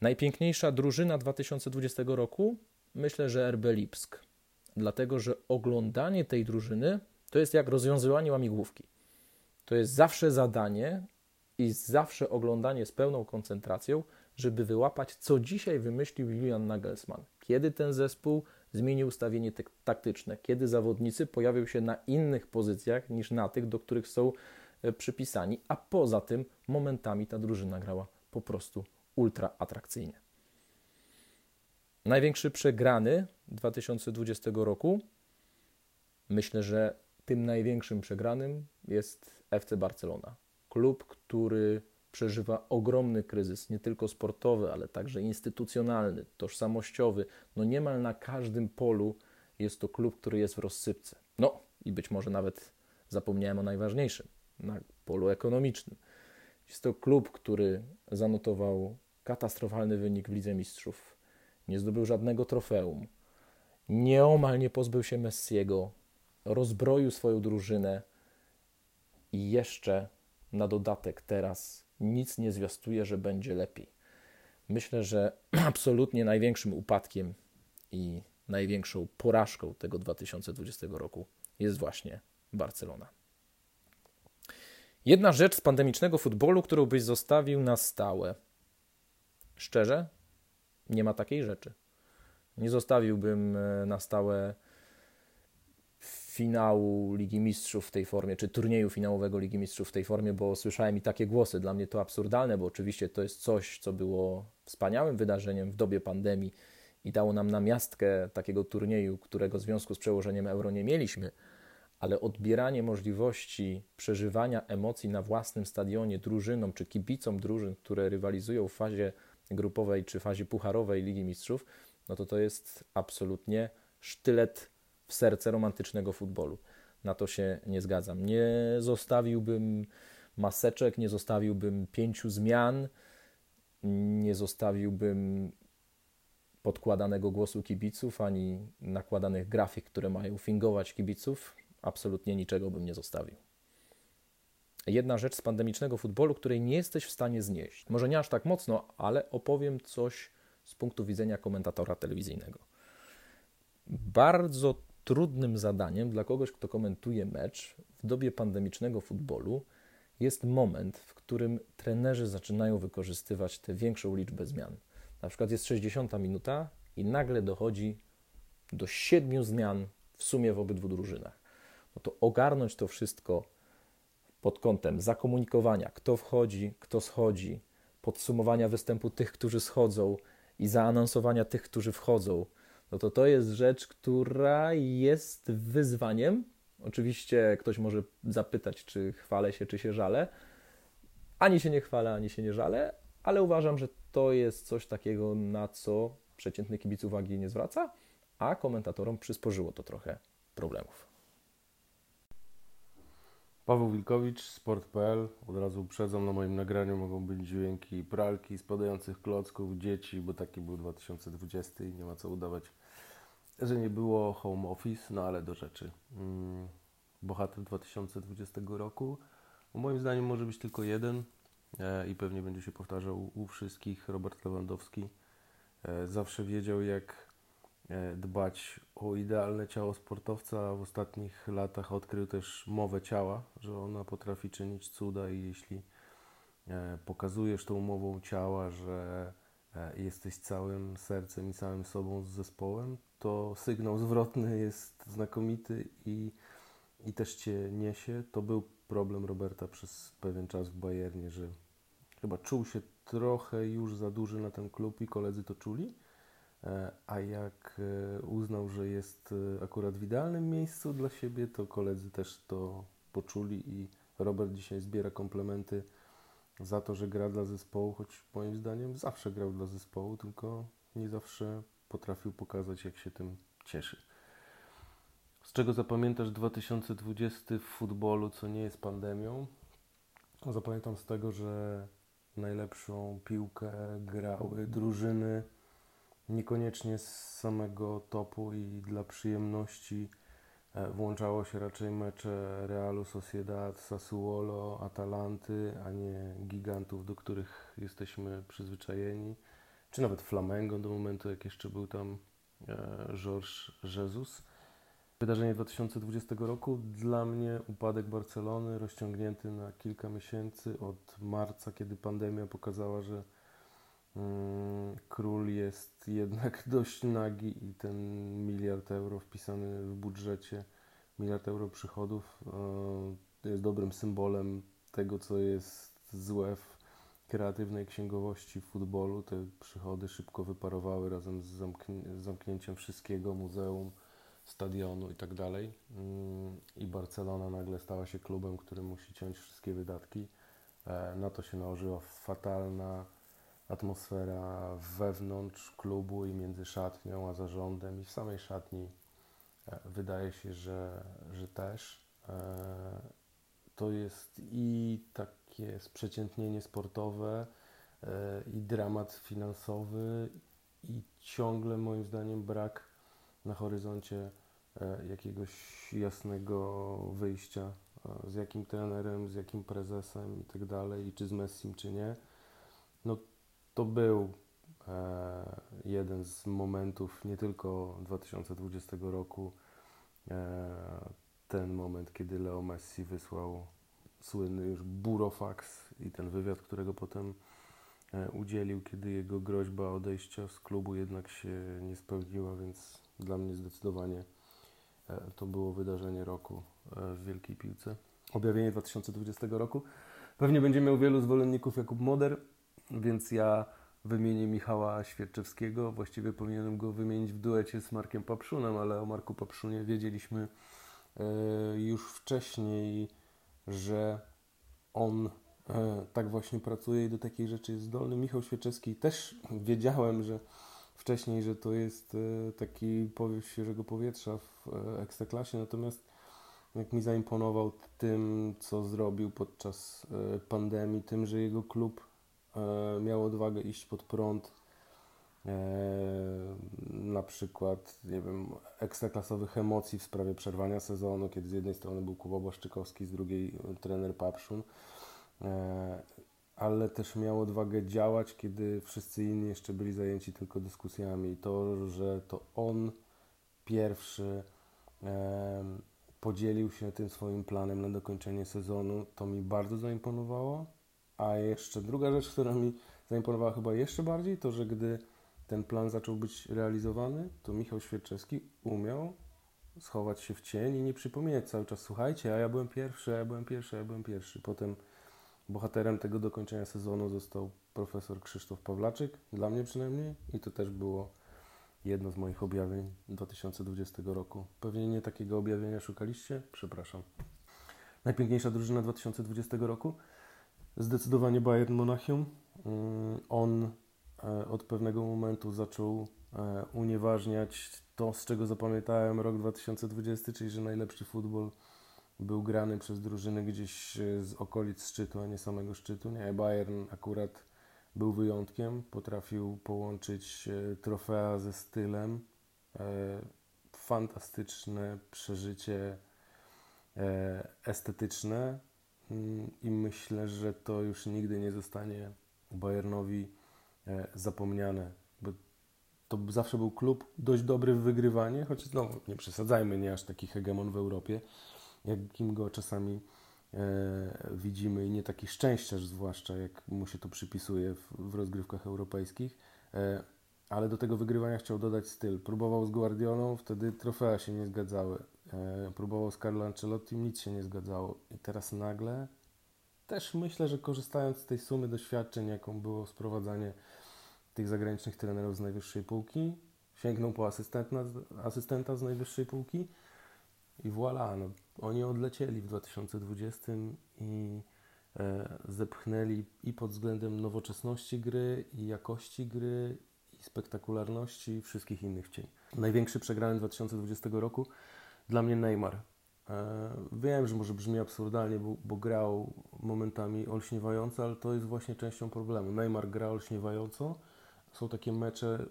Speaker 3: Najpiękniejsza drużyna 2020 roku? Myślę, że RB Lipsk. Dlatego, że oglądanie tej drużyny to jest jak rozwiązywanie łamigłówki. To jest zawsze zadanie i zawsze oglądanie z pełną koncentracją, żeby wyłapać, co dzisiaj wymyślił Julian Nagelsmann. Kiedy ten zespół zmienił ustawienie taktyczne, kiedy zawodnicy pojawią się na innych pozycjach niż na tych, do których są e, przypisani, a poza tym momentami ta drużyna grała po prostu ultra atrakcyjnie. Największy przegrany 2020 roku, myślę, że tym największym przegranym jest FC Barcelona. Klub, który przeżywa ogromny kryzys, nie tylko sportowy, ale także instytucjonalny, tożsamościowy. No niemal na każdym polu jest to klub, który jest w rozsypce. No i być może nawet zapomniałem o najważniejszym, na polu ekonomicznym. Jest to klub, który zanotował katastrofalny wynik w Lidze Mistrzów. Nie zdobył żadnego trofeum. Nieomal nie pozbył się Messiego. Rozbroił swoją drużynę i jeszcze na dodatek teraz nic nie zwiastuje, że będzie lepiej. Myślę, że absolutnie największym upadkiem i największą porażką tego 2020 roku jest właśnie Barcelona. Jedna rzecz z pandemicznego futbolu, którą byś zostawił na stałe. Szczerze, nie ma takiej rzeczy. Nie zostawiłbym e, na stałe finału Ligi Mistrzów w tej formie, czy turnieju finałowego Ligi Mistrzów w tej formie, bo słyszałem i takie głosy. Dla mnie to absurdalne, bo oczywiście to jest coś, co było wspaniałym wydarzeniem w dobie pandemii i dało nam namiastkę takiego turnieju, którego w związku z przełożeniem euro nie mieliśmy, ale odbieranie możliwości przeżywania emocji na własnym stadionie drużynom czy kibicom drużyn, które rywalizują w fazie grupowej czy fazie pucharowej Ligi Mistrzów, no to to jest absolutnie sztylet w serce romantycznego futbolu. Na to się nie zgadzam. Nie zostawiłbym maseczek, nie zostawiłbym pięciu zmian, nie zostawiłbym podkładanego głosu kibiców, ani nakładanych grafik, które mają fingować kibiców. Absolutnie niczego bym nie zostawił. Jedna rzecz z pandemicznego futbolu, której nie jesteś w stanie znieść. Może nie aż tak mocno, ale opowiem coś z punktu widzenia komentatora telewizyjnego. Bardzo trudnym zadaniem dla kogoś, kto komentuje mecz w dobie pandemicznego futbolu jest moment, w którym trenerzy zaczynają wykorzystywać tę większą liczbę zmian. Na przykład jest 60 minuta i nagle dochodzi do siedmiu zmian w sumie w obydwu drużynach. No to ogarnąć to wszystko pod kątem zakomunikowania, kto wchodzi, kto schodzi, podsumowania występu tych, którzy schodzą i zaanonsowania tych, którzy wchodzą, no to to jest rzecz, która jest wyzwaniem. Oczywiście ktoś może zapytać, czy chwalę się, czy się żalę. Ani się nie chwalę, ani się nie żalę, ale uważam, że to jest coś takiego, na co przeciętny kibic uwagi nie zwraca, a komentatorom przysporzyło to trochę problemów.
Speaker 4: Paweł Wilkowicz, sport.pl. Od razu uprzedzam, na moim nagraniu mogą być dźwięki pralki, spadających klocków, dzieci, bo taki był 2020 i nie ma co udawać, że nie było home office, no ale do rzeczy. Hmm, bohater 2020 roku, moim zdaniem może być tylko jeden e, i pewnie będzie się powtarzał u wszystkich. Robert Lewandowski e, zawsze wiedział, jak e, dbać o idealne ciało sportowca, w ostatnich latach odkrył też mowę ciała, że ona potrafi czynić cuda i jeśli pokazujesz tą mową ciała, że jesteś całym sercem i całym sobą z zespołem, to sygnał zwrotny jest znakomity i, i też Cię niesie. To był problem Roberta przez pewien czas w Bayernie, że chyba czuł się trochę już za duży na ten klub i koledzy to czuli. E, a jak e, uznał, że jest e, akurat w idealnym miejscu dla siebie, to koledzy też to poczuli i Robert dzisiaj zbiera komplementy za to, że gra dla zespołu, choć moim zdaniem zawsze grał dla zespołu, tylko nie zawsze potrafił pokazać, jak się tym cieszy. Z czego zapamiętasz 2020 w futbolu, co nie jest pandemią? Zapamiętam z tego, że najlepszą piłkę grały drużyny niekoniecznie z samego topu i dla przyjemności włączało się raczej mecze Realu Sociedad, Sassuolo, Atalanty, a nie gigantów, do których jesteśmy przyzwyczajeni, czy nawet Flamengo do momentu, jak jeszcze był tam e, Georges Jesus. Wydarzenie 2020 roku dla mnie upadek Barcelony rozciągnięty na kilka miesięcy od marca, kiedy pandemia pokazała, że król jest jednak dość nagi i ten miliard euro wpisany w budżecie, miliard euro przychodów e, jest dobrym symbolem tego, co jest złe w kreatywnej księgowości futbolu. Te przychody szybko wyparowały razem z, z zamknięciem wszystkiego, muzeum stadionu i tak dalej. Mm, I Barcelona nagle stała się klubem, który musi ciąć wszystkie wydatki. E, na to się nałożyła fatalna atmosfera wewnątrz klubu i między szatnią a zarządem i w samej szatni e, wydaje się, że, że też. E, to jest i takie sprzeciętnienie sportowe, i dramat finansowy, i ciągle moim zdaniem brak na horyzoncie e, jakiegoś jasnego wyjścia, e, z jakim trenerem, z jakim prezesem i tak dalej, i czy z Messim, czy nie. No to był e, jeden z momentów nie tylko 2020 roku, ten moment, kiedy Leo Messi wysłał słynny już burofax i ten wywiad, którego potem udzielił, kiedy jego groźba odejścia z klubu jednak się nie spełniła, więc dla mnie zdecydowanie e, to było wydarzenie roku e, w wielkiej piłce. Objawienie 2020 roku. Pewnie będzie miał wielu zwolenników Jakub Moder, więc ja wymienię Michała Świerczewskiego. Właściwie powinienem go wymienić w duecie z Markiem Papszunem, ale o Marku Papszunie wiedzieliśmy e, już wcześniej, że on tak właśnie pracuje i do takiej rzeczy jest zdolny. Michał Świerczewski też wiedziałem, że wcześniej, że to jest e, taki powiew świeżego powietrza w e, Ekstraklasie, natomiast jak mi zaimponował tym, co zrobił podczas e, pandemii, tym, że jego klub miał odwagę iść pod prąd, na przykład, nie wiem, ekstraklasowych emocji w sprawie przerwania sezonu, kiedy z jednej strony był Kuba Błaszczykowski, z drugiej trener Papszun ale też miał odwagę działać, kiedy wszyscy inni jeszcze byli zajęci tylko dyskusjami. I to, że to on pierwszy e, podzielił się tym swoim planem na dokończenie sezonu, to mi bardzo zaimponowało. A jeszcze druga rzecz, która mi zaimponowała chyba jeszcze bardziej, to że gdy ten plan zaczął być realizowany, to Michał Świerczewski umiał schować się w cień i nie przypominać cały czas, słuchajcie, a ja byłem pierwszy, a ja byłem pierwszy, a ja byłem pierwszy. Potem Bohaterem tego dokończenia sezonu został profesor Krzysztof Pawlaczyk, dla mnie przynajmniej, i to też było jedno z moich objawień 2020 roku. Pewnie nie takiego objawienia szukaliście? Przepraszam. Najpiękniejsza drużyna 2020 roku? Zdecydowanie Bayern Monachium. Mm, on e, od pewnego momentu zaczął e, unieważniać to, z czego zapamiętałem rok 2020, czyli że najlepszy futbol był grany przez drużyny gdzieś e, z okolic szczytu, a nie samego szczytu. Nie, Bayern akurat był wyjątkiem, potrafił połączyć trofea ze stylem. Fantastyczne przeżycie estetyczne i myślę, że to już nigdy nie zostanie Bayernowi zapomniane, bo to zawsze był klub dość dobry w wygrywanie, choć no, nie przesadzajmy, nie aż taki hegemon w Europie, jakim go czasami e, widzimy i nie taki szczęściarz zwłaszcza, jak mu się to przypisuje w, w rozgrywkach europejskich. E, ale do tego wygrywania chciał dodać styl. Próbował z Guardiolą, wtedy trofea się nie zgadzały. E, próbował z Carlo Ancelotti, nic się nie zgadzało. I teraz nagle też myślę, że korzystając z tej sumy doświadczeń, jaką było sprowadzanie tych zagranicznych trenerów z najwyższej półki, sięgnął po asystenta, asystenta z najwyższej półki i voilà, no, oni odlecieli w 2020 i e, zepchnęli i pod względem nowoczesności gry, i jakości gry, i spektakularności, i wszystkich innych cieni. Największy przegrany 2020 roku dla mnie Neymar. E, wiem, że może brzmi absurdalnie, bo, bo, grał momentami olśniewająco, ale to jest właśnie częścią problemu. Neymar gra olśniewająco. Są takie mecze,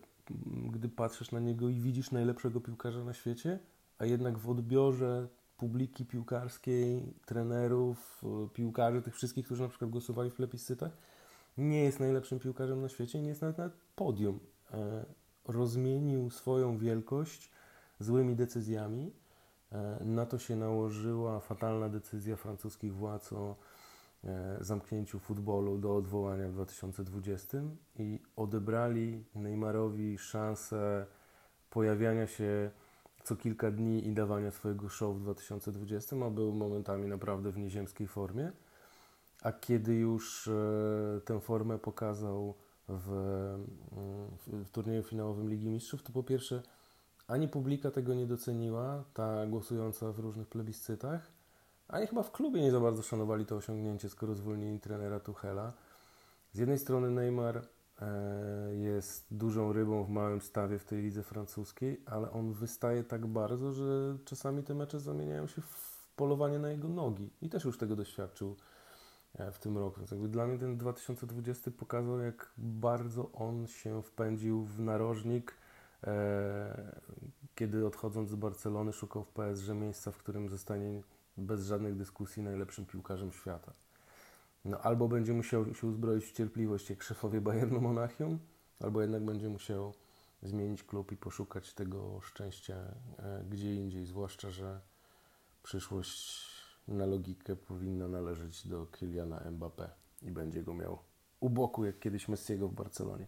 Speaker 4: gdy patrzysz na niego i widzisz najlepszego piłkarza na świecie, a jednak w odbiorze publiki piłkarskiej, trenerów, e, piłkarzy, tych wszystkich, którzy na przykład głosowali w plebiscytach, nie jest najlepszym piłkarzem na świecie, nie jest nawet na podium. E, rozmienił swoją wielkość złymi decyzjami na to się nałożyła fatalna decyzja francuskich władz o e, zamknięciu futbolu do odwołania w 2020 i odebrali Neymarowi szansę pojawiania się co kilka dni i dawania swojego show w 2020, a był momentami naprawdę w nieziemskiej formie. A kiedy już e, tę formę pokazał w, mm, w turnieju finałowym Ligi Mistrzów, to po pierwsze ani publika tego nie doceniła, ta głosująca w różnych plebiscytach, ani chyba w klubie nie za bardzo szanowali to osiągnięcie, skoro zwolnili trenera Tuchela. Z jednej strony Neymar e, jest dużą rybą w małym stawie w tej lidze francuskiej, ale on wystaje tak bardzo, że czasami te mecze zamieniają się w polowanie na jego nogi i też już tego doświadczył e, w tym roku. Więc jakby dla mnie ten 2020 pokazał, jak bardzo on się wpędził w narożnik kiedy odchodząc z Barcelony szukał w PSG miejsca, w którym zostanie bez żadnych dyskusji najlepszym piłkarzem świata. No, albo będzie musiał się uzbroić w cierpliwość jak szefowie Bayernu Monachium, albo jednak będzie musiał zmienić klub i poszukać tego szczęścia e, gdzie indziej, zwłaszcza, że przyszłość na logikę powinna należeć do Kyliana Mbappé i będzie go miał u boku, jak kiedyś Messiego w Barcelonie.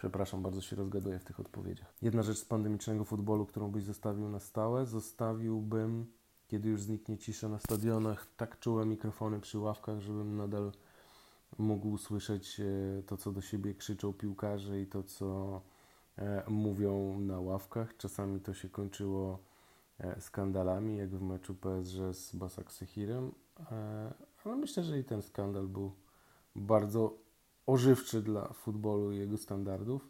Speaker 4: Przepraszam, bardzo się rozgaduję w tych odpowiedziach. Jedna rzecz z pandemicznego futbolu, którą byś zostawił na stałe, zostawiłbym, kiedy już zniknie cisza na stadionach, tak czułe mikrofony przy ławkach, żebym nadal mógł słyszeć e, to, co do siebie krzyczą piłkarze i to, co e, mówią na ławkach. Czasami to się kończyło e, skandalami, jak w meczu PSG z Basak Sehirem, ale myślę, że i ten skandal był bardzo ożywczy dla futbolu i jego standardów.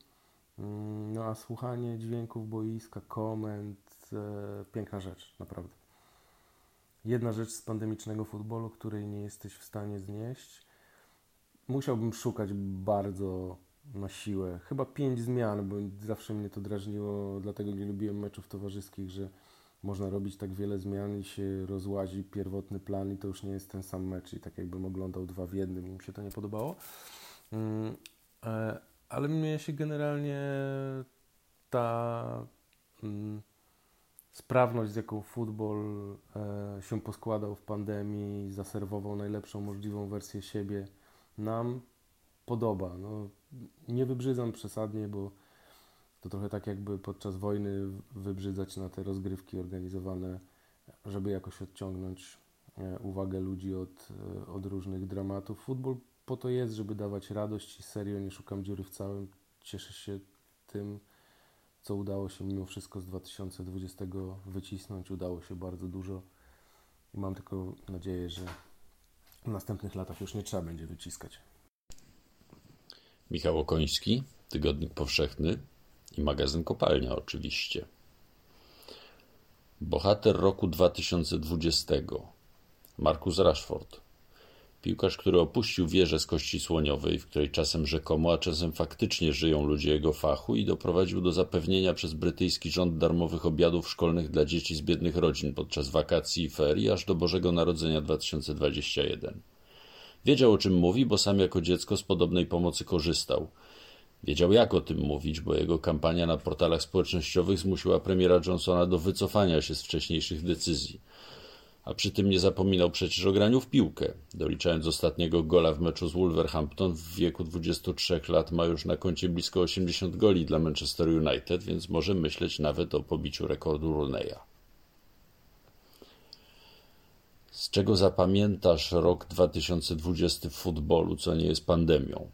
Speaker 4: Mm, no a słuchanie dźwięków boiska, komend, e, piękna rzecz, naprawdę. Jedna rzecz z pandemicznego futbolu, której nie jesteś w stanie znieść. Musiałbym szukać bardzo na siłę. Chyba pięć zmian, bo zawsze mnie to drażniło, dlatego nie lubiłem meczów towarzyskich, że można robić tak wiele zmian i się rozłazi pierwotny plan i to już nie jest ten sam mecz i tak jakbym oglądał dwa w jednym mi się to nie podobało. Mm, e, ale mnie się generalnie ta mm, sprawność, z jaką futbol e, się poskładał w pandemii, zaserwował najlepszą możliwą wersję siebie, nam podoba. No, nie wybrzydzam przesadnie, bo to trochę tak jakby podczas wojny wybrzydzać na te rozgrywki organizowane, żeby jakoś odciągnąć e, uwagę ludzi od, od różnych dramatów. Futbol po to jest, żeby dawać radość i serio nie szukam dziury w całym. Cieszę się tym, co udało się mimo wszystko z 2020 wycisnąć. Udało się bardzo dużo i mam tylko nadzieję, że w następnych latach już nie trzeba będzie wyciskać.
Speaker 5: Michał Okoński, Tygodnik Powszechny i magazyn Kopalnia oczywiście. Bohater roku 2020 Markus Rashford Piłkarz, który opuścił wieżę z kości słoniowej, w której czasem rzekomo, a czasem faktycznie żyją ludzie jego fachu i doprowadził do zapewnienia przez brytyjski rząd darmowych obiadów szkolnych dla dzieci z biednych rodzin podczas wakacji i ferii aż do Bożego Narodzenia 2021. Wiedział o czym mówi, bo sam jako dziecko z podobnej pomocy korzystał. Wiedział jak o tym mówić, bo jego kampania na portalach społecznościowych zmusiła premiera Johnsona do wycofania się z wcześniejszych decyzji. A przy tym nie zapominał przecież o graniu w piłkę. Doliczając ostatniego gola w meczu z Wolverhampton w wieku 23 lat ma już na koncie blisko 80 goli dla Manchester United, więc może myśleć nawet o pobiciu rekordu Rooney'a. Z czego zapamiętasz rok 2020 w futbolu, co nie jest pandemią?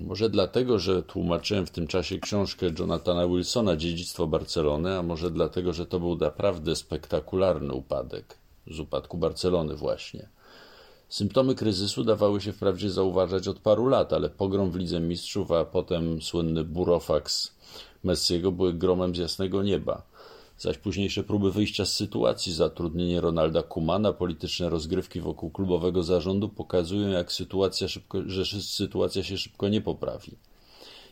Speaker 5: Może dlatego, że tłumaczyłem w tym czasie książkę Jonathana Wilsona Dziedzictwo Barcelony, a może dlatego, że to był naprawdę spektakularny upadek. Z upadku Barcelony właśnie. Symptomy kryzysu dawały się wprawdzie zauważać od paru lat, ale pogrom w Lidze Mistrzów, a potem słynny burofax Messiego były gromem z jasnego nieba zaś późniejsze próby wyjścia z sytuacji, zatrudnienie Ronalda Kumana, polityczne rozgrywki wokół klubowego zarządu pokazują, jak sytuacja szybko, że sytuacja się szybko nie poprawi.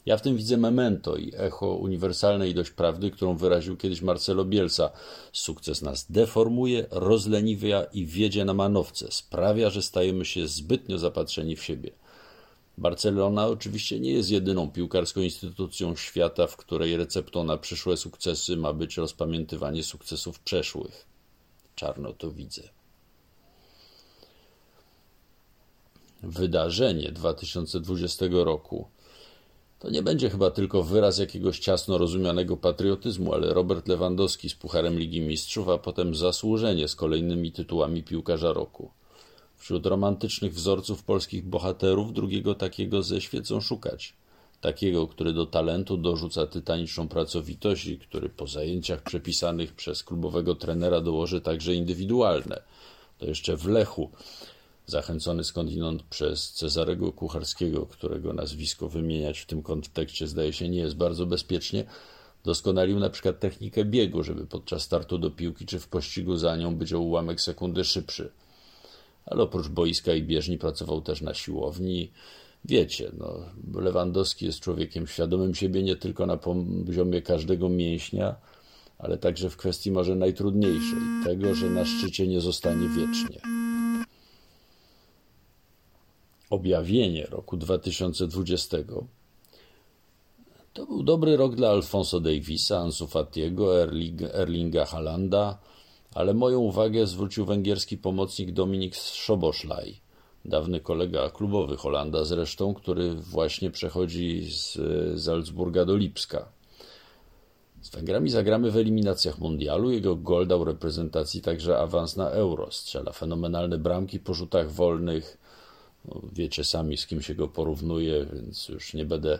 Speaker 5: Ja w tym widzę memento i echo uniwersalnej dość prawdy, którą wyraził kiedyś Marcelo Bielsa. Sukces nas deformuje, rozleniwia i wiedzie na manowce. Sprawia, że stajemy się zbytnio zapatrzeni w siebie. Barcelona oczywiście nie jest jedyną piłkarską instytucją świata, w której receptą na przyszłe sukcesy ma być rozpamiętywanie sukcesów przeszłych. Czarno to widzę. Wydarzenie 2020 roku to nie będzie chyba tylko wyraz jakiegoś ciasno rozumianego patriotyzmu, ale Robert Lewandowski z Pucharem Ligi Mistrzów, a potem zasłużenie z kolejnymi tytułami piłkarza roku. Wśród romantycznych wzorców polskich bohaterów drugiego takiego ze świecą szukać. Takiego, który do talentu dorzuca tytaniczną pracowitość i który po zajęciach przepisanych przez klubowego trenera dołoży także indywidualne. To jeszcze w Lechu, zachęcony skądinąd przez Cezarego Kucharskiego, którego nazwisko wymieniać w tym kontekście zdaje się nie jest bardzo bezpiecznie, doskonalił na przykład technikę biegu, żeby podczas startu do piłki czy w pościgu za nią być o ułamek sekundy szybszy ale oprócz boiska i bieżni pracował też na siłowni. Wiecie, no, Lewandowski jest człowiekiem świadomym siebie nie tylko na poziomie każdego mięśnia, ale także w kwestii może najtrudniejszej tego, że na szczycie nie zostanie wiecznie. Objawienie roku 2020 to był dobry rok dla Alfonso Davisa, Ansu Fatiego, Erlinga Halanda, ale moją uwagę zwrócił węgierski pomocnik Dominik Szoboszlaj, dawny kolega klubowy Holanda zresztą, który właśnie przechodzi z Salzburga do Lipska. Z Węgrami zagramy w eliminacjach mundialu. Jego gol dał reprezentacji także awans na Euro. Strzela fenomenalne bramki po rzutach wolnych. No, wiecie sami, z kim się go porównuje, więc już nie będę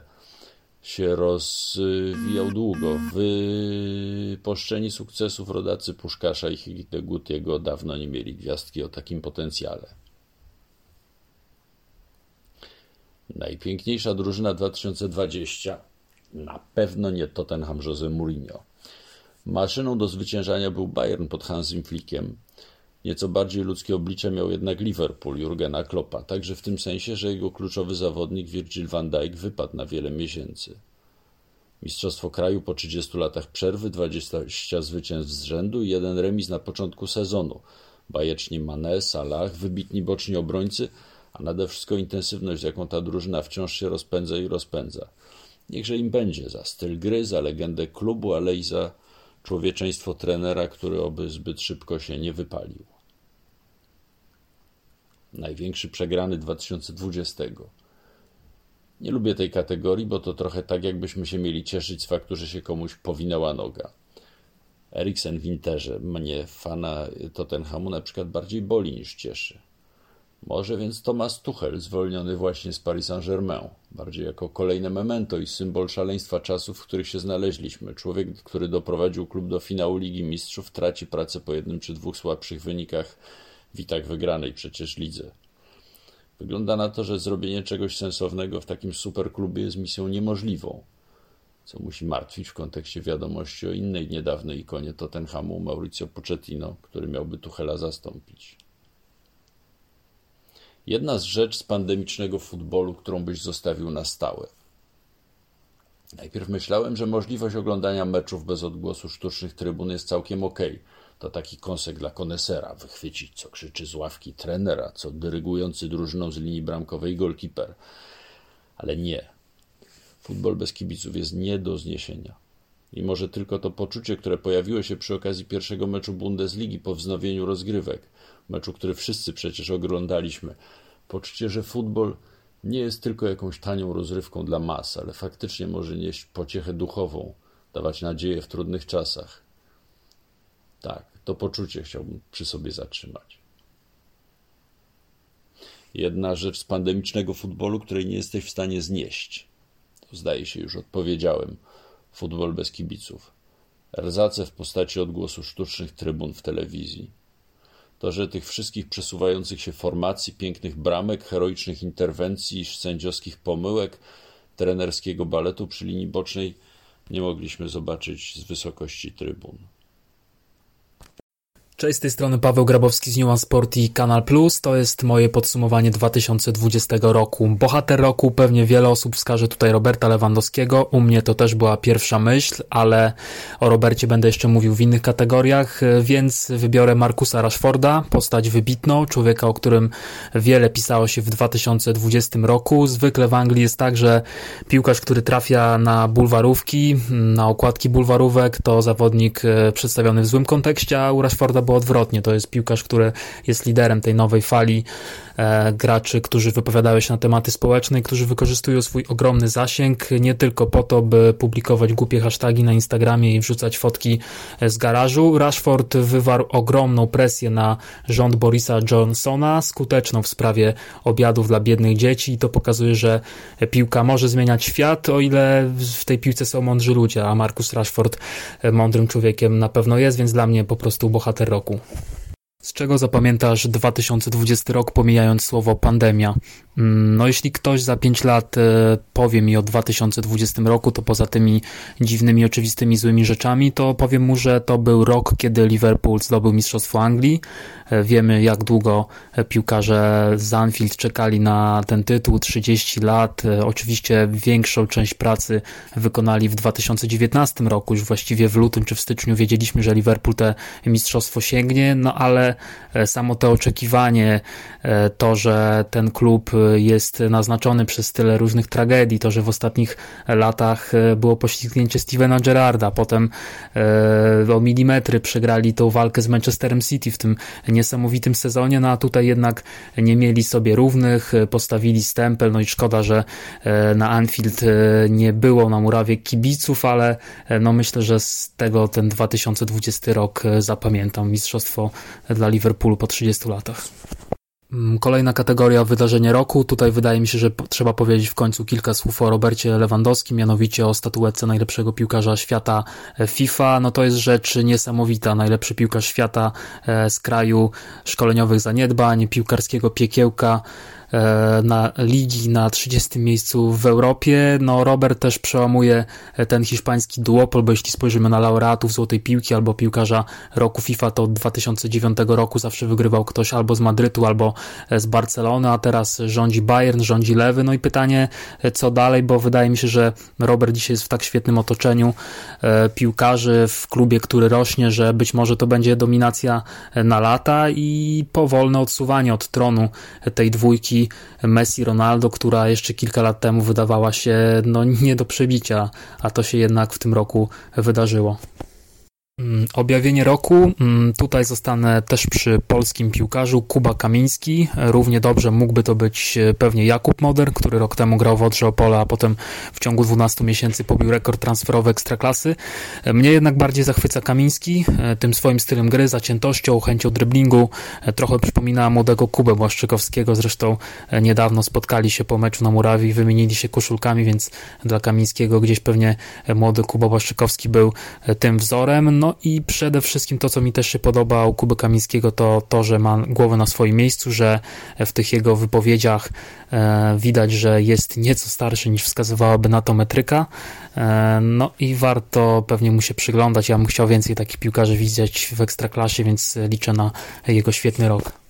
Speaker 5: się rozwijał długo. Wyposzczeni sukcesów rodacy Puszkasza i Higitegutiego dawno nie mieli gwiazdki o takim potencjale. Najpiękniejsza drużyna 2020 na pewno nie Tottenham Jose Mourinho. Maszyną do zwyciężania był Bayern pod Hansim Flickiem, Nieco bardziej ludzkie oblicze miał jednak Liverpool Jurgena Kloppa, także w tym sensie, że jego kluczowy zawodnik Virgil van Dijk wypadł na wiele miesięcy. Mistrzostwo kraju po 30 latach przerwy, 20 zwycięstw z rzędu i jeden remis na początku sezonu. Bajeczni Mane, Salah, wybitni boczni obrońcy, a nade wszystko intensywność, z jaką ta drużyna wciąż się rozpędza i rozpędza. Niechże im będzie za styl gry, za legendę klubu, ale i za człowieczeństwo trenera, który oby zbyt szybko się nie wypalił największy przegrany 2020. Nie lubię tej kategorii, bo to trochę tak, jakbyśmy się mieli cieszyć z faktu, że się komuś powinęła noga. Eriksen w Interze mnie, fana Tottenhamu, na przykład bardziej boli niż cieszy. Może więc Thomas Tuchel, zwolniony właśnie z Paris Saint-Germain, bardziej jako kolejne memento i symbol szaleństwa czasów, w których się znaleźliśmy. Człowiek, który doprowadził klub do finału Ligi Mistrzów, traci pracę po jednym czy dwóch słabszych wynikach w i tak wygranej przecież lidze. Wygląda na to, że zrobienie czegoś sensownego w takim superklubie jest misją niemożliwą, co musi martwić w kontekście wiadomości o innej niedawnej ikonie Tottenhamu, Mauricio Pochettino, który miałby Tuchela zastąpić. Jedna z rzeczy z pandemicznego futbolu, którą byś zostawił na stałe. Najpierw myślałem, że możliwość oglądania meczów bez odgłosu sztucznych trybun jest całkiem okej. To taki kąsek dla konesera, wychwycić, co krzyczy z ławki trenera, co dyrygujący drużyną z linii bramkowej golkiper. Ale nie. Futbol bez kibiców jest nie do zniesienia. I może tylko to poczucie, które pojawiło się przy okazji pierwszego meczu Bundesligi po wznowieniu rozgrywek, meczu, który wszyscy przecież oglądaliśmy, poczucie, że futbol nie jest tylko jakąś tanią rozrywką dla mas, ale faktycznie może nieść pociechę duchową, dawać nadzieję w trudnych czasach. Tak, to poczucie chciałbym przy sobie zatrzymać. Jedna rzecz z pandemicznego futbolu, której nie jesteś w stanie znieść. To zdaje się już odpowiedziałem. Futbol bez kibiców. Rzace w postaci odgłosu sztucznych trybun w telewizji. To, że tych wszystkich przesuwających się formacji, pięknych bramek, heroicznych interwencji, sędziowskich pomyłek, trenerskiego baletu przy linii bocznej nie mogliśmy zobaczyć z wysokości trybun.
Speaker 6: Cześć, z tej strony Paweł Grabowski z Nuance Sport i Kanal Plus. To jest moje podsumowanie 2020 roku. Bohater roku pewnie wiele osób wskaże tutaj Roberta Lewandowskiego. U mnie to też była pierwsza myśl, ale o Robercie będę jeszcze mówił w innych kategoriach, więc wybiorę Markusa Rashforda, postać wybitną, człowieka, o którym wiele pisało się w 2020 roku. Zwykle w Anglii jest tak, że piłkarz, który trafia na bulwarówki, na okładki bulwarówek, to zawodnik e, przedstawiony w złym kontekście, a u Rashforda było odwrotnie. To jest piłkarz, który jest liderem tej nowej fali graczy, którzy wypowiadają się na tematy społeczne i którzy wykorzystują swój ogromny zasięg nie tylko po to, by publikować głupie hasztagi na Instagramie i wrzucać fotki e, z garażu. Rashford wywarł ogromną presję na rząd Borisa Johnsona, skuteczną w sprawie obiadów dla biednych dzieci i to pokazuje, że piłka może zmieniać świat, o ile w tej piłce są mądrzy ludzie, a Marcus Rashford e, mądrym człowiekiem na pewno jest, więc dla mnie po prostu bohater roku. Z czego zapamiętasz 2020 rok, pomijając słowo pandemia? Mm, no, jeśli ktoś za 5 lat e, powie mi o 2020 roku, to poza tymi dziwnymi, oczywistymi, złymi rzeczami, to powiem mu, że to był rok, kiedy Liverpool zdobył Mistrzostwo Anglii. E, wiemy, jak długo piłkarze z Anfield czekali na ten tytuł 30 lat. E, oczywiście większą część pracy wykonali w 2019 roku, już właściwie w lutym czy w styczniu wiedzieliśmy, że Liverpool te mistrzostwo sięgnie, no ale samo to oczekiwanie, to, że ten klub jest naznaczony przez tyle różnych tragedii, to, że w ostatnich latach e, było poślizgnięcie Stevena Gerrarda, potem e, o milimetry przegrali tą walkę z Manchesterem City w tym niesamowitym sezonie, no a tutaj jednak nie mieli sobie równych, e, postawili stempel, no i szkoda, że na Anfield nie było na murawie kibiców, ale no myślę, że z tego ten 2020 rok zapamiętam, mistrzostwo dla Liverpoolu po 30 latach. Mm, kolejna kategoria wydarzenie roku. Tutaj wydaje mi się, że trzeba powiedzieć w końcu kilka słów o Robercie Lewandowskim, mianowicie o statuetce najlepszego piłkarza świata e, FIFA. No to jest rzecz niesamowita. Najlepszy piłkarz świata e, z kraju szkoleniowych zaniedbań, piłkarskiego piekiełka. E, na ligi na 30 miejscu w Europie. No, Robert też przełamuje e, ten hiszpański duopol, bo jeśli spojrzymy na laureatów Złotej Piłki albo piłkarza roku FIFA, to od 2009 roku zawsze wygrywał ktoś albo z Madrytu, albo e, z Barcelony, a teraz rządzi Bayern, rządzi Lewy. No i pytanie, co dalej, bo wydaje mi się, że Robert dzisiaj jest w tak świetnym otoczeniu piłkarzy w klubie, który rośnie, że być może to będzie dominacja na lata i powolne odsuwanie od tronu tej dwójki Messi-Ronaldo, która jeszcze kilka lat temu wydawała się no, nie do przebicia, a to się jednak w tym roku wydarzyło. Mm, objawienie roku. Mm, tutaj zostanę też przy polskim piłkarzu Kuba Kamiński. Równie dobrze mógłby to być e, pewnie Jakub Moder, który rok temu grał w Odrze Opola, a potem w ciągu 12 miesięcy pobił rekord transferowy Ekstraklasy. E, mnie jednak bardziej zachwyca Kamiński e, tym swoim stylem gry, zaciętością, chęcią driblingu. Trochę przypomina młodego Kubę Błaszczykowskiego. Zresztą niedawno spotkali się po meczu na Murawi wymienili się koszulkami, więc dla Kamińskiego gdzieś pewnie młody Kuba Błaszczykowski był tym wzorem. No i przede wszystkim to, co mi też się podoba u Kuby Kamińskiego, to to, że ma głowę na swoim miejscu, że w tych jego wypowiedziach e, widać, że jest nieco starszy niż wskazywałaby na to metryka. E, no i warto pewnie mu się przyglądać. Ja bym chciał więcej takich piłkarzy widzieć w ekstraklasie, więc liczę na jego świetny rok.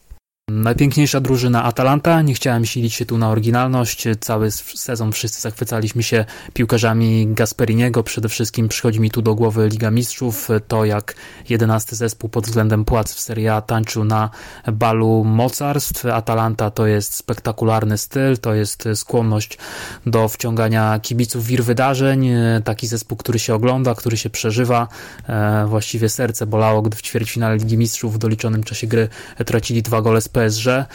Speaker 6: Najpiękniejsza drużyna Atalanta. Nie chciałem silić się tu na oryginalność. Cały sezon wszyscy zachwycaliśmy się piłkarzami Gasperiniego. Przede wszystkim przychodzi mi tu do głowy Liga Mistrzów. To jak jedenasty zespół pod względem płac w Serie A tańczył na balu mocarstw. Atalanta to jest spektakularny styl, to jest skłonność do wciągania kibiców wir wydarzeń. Taki zespół, który się ogląda, który się przeżywa. E, właściwie serce bolało, gdy w ćwierćfinale Ligi Mistrzów w doliczonym czasie gry tracili dwa gole z PSG.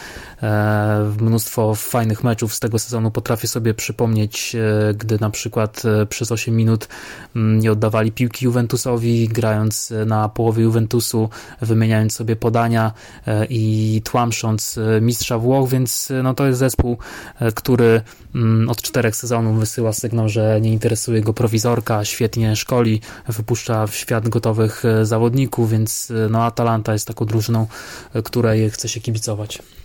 Speaker 6: E, mnóstwo fajnych meczów z tego sezonu potrafię sobie przypomnieć, e, gdy na przykład e, przez 8 minut mm, nie oddawali piłki Juventusowi, grając na połowie Juventusu, wymieniając sobie podania i tłamsząc mistrza Włoch, więc no to jest zespół, który mm, od czterech sezonów wysyła sygnał, że nie interesuje go prowizorka, świetnie szkoli, wypuszcza w świat gotowych zawodników, więc no Atalanta jest taką drużyną, której chce się kibicować kibicować.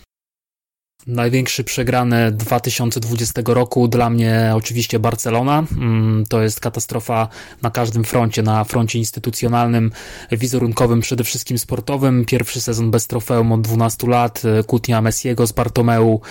Speaker 6: Największy przegrany 2020 roku dla mnie oczywiście Barcelona. Mm, to jest katastrofa na każdym froncie, na froncie instytucjonalnym, wizerunkowym, przede wszystkim sportowym. Pierwszy sezon bez trofeum od 12 lat, kłótnia Messiego z Bartomeu,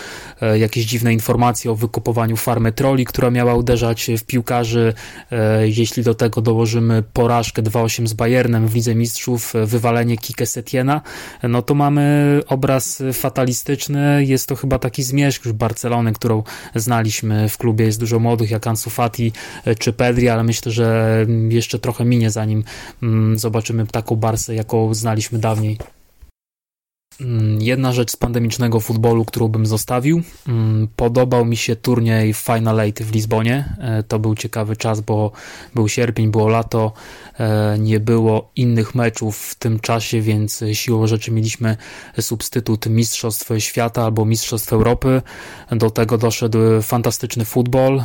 Speaker 6: e, jakieś dziwne informacje o wykupowaniu farmy troli, która miała uderzać w piłkarzy. E, jeśli do tego dołożymy porażkę 2-8 z Bayernem w Lidze Mistrzów, e, wywalenie Kike Setiena, no to mamy obraz fatalistyczny. Jest to chyba taki zmierzch już Barcelony, którą znaliśmy w klubie. Jest dużo młodych jak Ansu Fati czy Pedri, ale myślę, że jeszcze trochę minie zanim mm, zobaczymy taką Barsę, jaką znaliśmy dawniej. Mm, jedna rzecz z pandemicznego futbolu, którą bym zostawił. Mm, podobał mi się turniej Final Eight w Lizbonie. E, to był ciekawy czas, bo był sierpień, było lato, e, nie było innych meczów w tym czasie, więc siłą rzeczy mieliśmy substytut Mistrzostw Świata albo Mistrzostw Europy. Do tego doszedł fantastyczny futbol, e,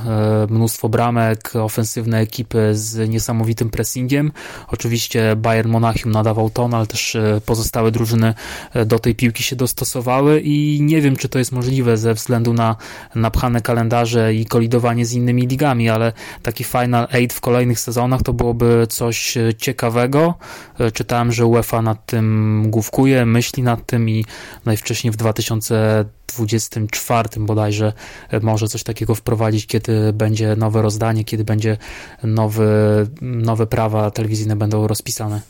Speaker 6: mnóstwo bramek, ofensywne ekipy z niesamowitym pressingiem. Oczywiście Bayern Monachium nadawał ton, ale też pozostałe drużyny do tej piłki się dostosowały i nie wiem, czy to jest możliwe ze względu na napchane kalendarze i kolidowanie z innymi ligami, ale taki Final Eight w kolejnych sezonach to byłoby coś ciekawego. Czytałem, że UEFA nad tym główkuje, myśli nad tym i najwcześniej w 2024 bodajże może coś takiego wprowadzić, kiedy będzie nowe rozdanie, kiedy będzie nowy, nowe prawa telewizyjne będą rozpisane.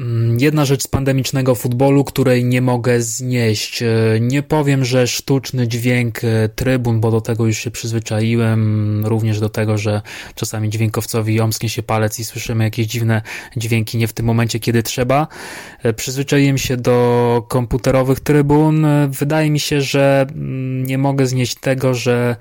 Speaker 6: Mm, jedna rzecz z pandemicznego futbolu, której nie mogę znieść. E, nie powiem, że sztuczny dźwięk e, trybun, bo do tego już się przyzwyczaiłem, również do tego, że czasami dźwiękowcowi omsknie się palec i słyszymy jakieś dziwne dźwięki nie w tym momencie, kiedy trzeba. E, przyzwyczaiłem się do komputerowych trybun. Wydaje mi się, że mm, nie mogę znieść tego, że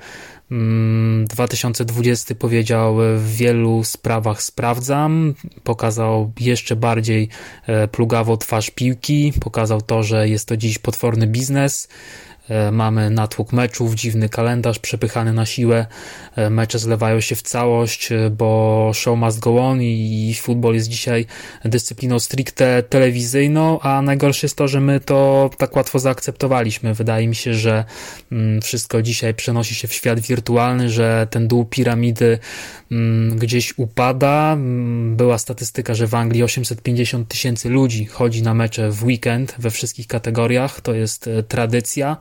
Speaker 6: 2020 mm, powiedział w wielu sprawach sprawdzam, pokazał jeszcze bardziej e, plugawą twarz piłki, pokazał to, że jest to dziś potworny biznes, E, mamy natłok meczów, dziwny kalendarz przepychany na siłę, e, mecze zlewają się w całość, e, bo show must go on i futbol jest dzisiaj dyscypliną stricte telewizyjną, a najgorsze jest to, że my to tak łatwo zaakceptowaliśmy. Wydaje mi się, że mm, wszystko dzisiaj przenosi się w świat wirtualny, że ten dół piramidy mm, gdzieś upada. Mm, była statystyka, że w Anglii 850 tysięcy ludzi chodzi na mecze w weekend we wszystkich kategoriach. To jest tradycja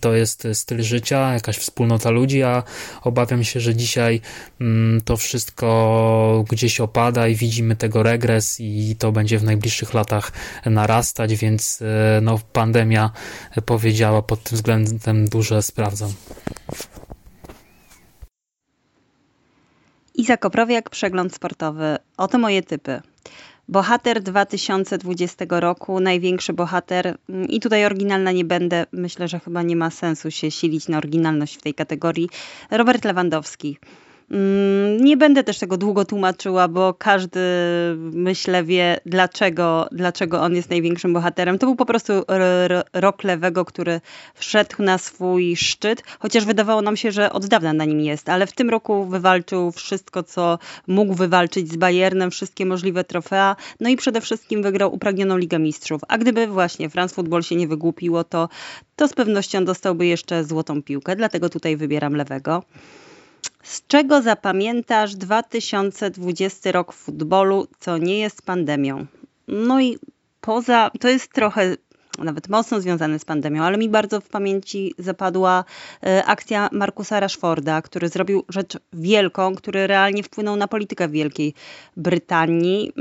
Speaker 6: to jest styl życia, jakaś wspólnota ludzi, a obawiam się, że dzisiaj mm, to wszystko gdzieś opada i widzimy tego regres i to będzie w najbliższych latach narastać, więc e, no, pandemia powiedziała pod tym względem duże sprawdzam.
Speaker 7: Iza Koprowiak, przegląd sportowy. Oto moje typy. Bohater 2020 roku, największy bohater. Mm, I tutaj oryginalna nie będę. Myślę, że chyba nie ma sensu się silić na oryginalność w tej kategorii. Robert Lewandowski. Mm, nie będę też tego długo tłumaczyła, bo każdy myślę wie, dlaczego, dlaczego on jest największym bohaterem. To był po prostu rok lewego, który wszedł na swój szczyt, chociaż wydawało nam się, że od dawna na nim jest, ale w tym roku wywalczył wszystko, co mógł wywalczyć z Bayernem, wszystkie możliwe trofea, no i przede wszystkim wygrał upragnioną Ligę Mistrzów. A gdyby właśnie France Football się nie wygłupiło, to, to z pewnością dostałby jeszcze złotą piłkę, dlatego tutaj wybieram lewego. Z czego zapamiętasz 2020 rok w futbolu, co nie jest pandemią? No i poza, to jest trochę nawet mocno związane z pandemią, ale mi bardzo w pamięci zapadła e, akcja Markusa Rashforda, który zrobił rzecz wielką, który realnie wpłynął na politykę Wielkiej Brytanii.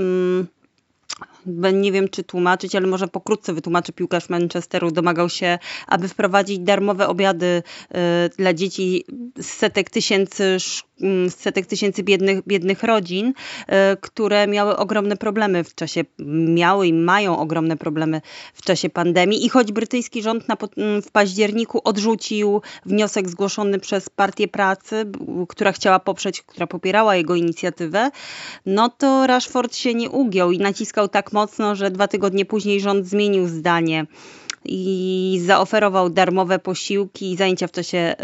Speaker 7: Nie wiem czy tłumaczyć, ale może pokrótce wytłumaczy piłkarz Manchesteru, domagał się, aby wprowadzić darmowe obiady y, dla dzieci z setek tysięcy mm, setek tysięcy biednych, biednych rodzin, y, które miały ogromne problemy w czasie, miały i mają ogromne problemy w czasie pandemii. I choć brytyjski rząd na, mm, w październiku odrzucił wniosek zgłoszony przez Partię Pracy, która chciała poprzeć, która popierała jego inicjatywę, no to Rashford się nie ugiął i naciskał tak mocno, że dwa tygodnie później rząd zmienił zdanie i zaoferował darmowe posiłki i zajęcia w czasie e,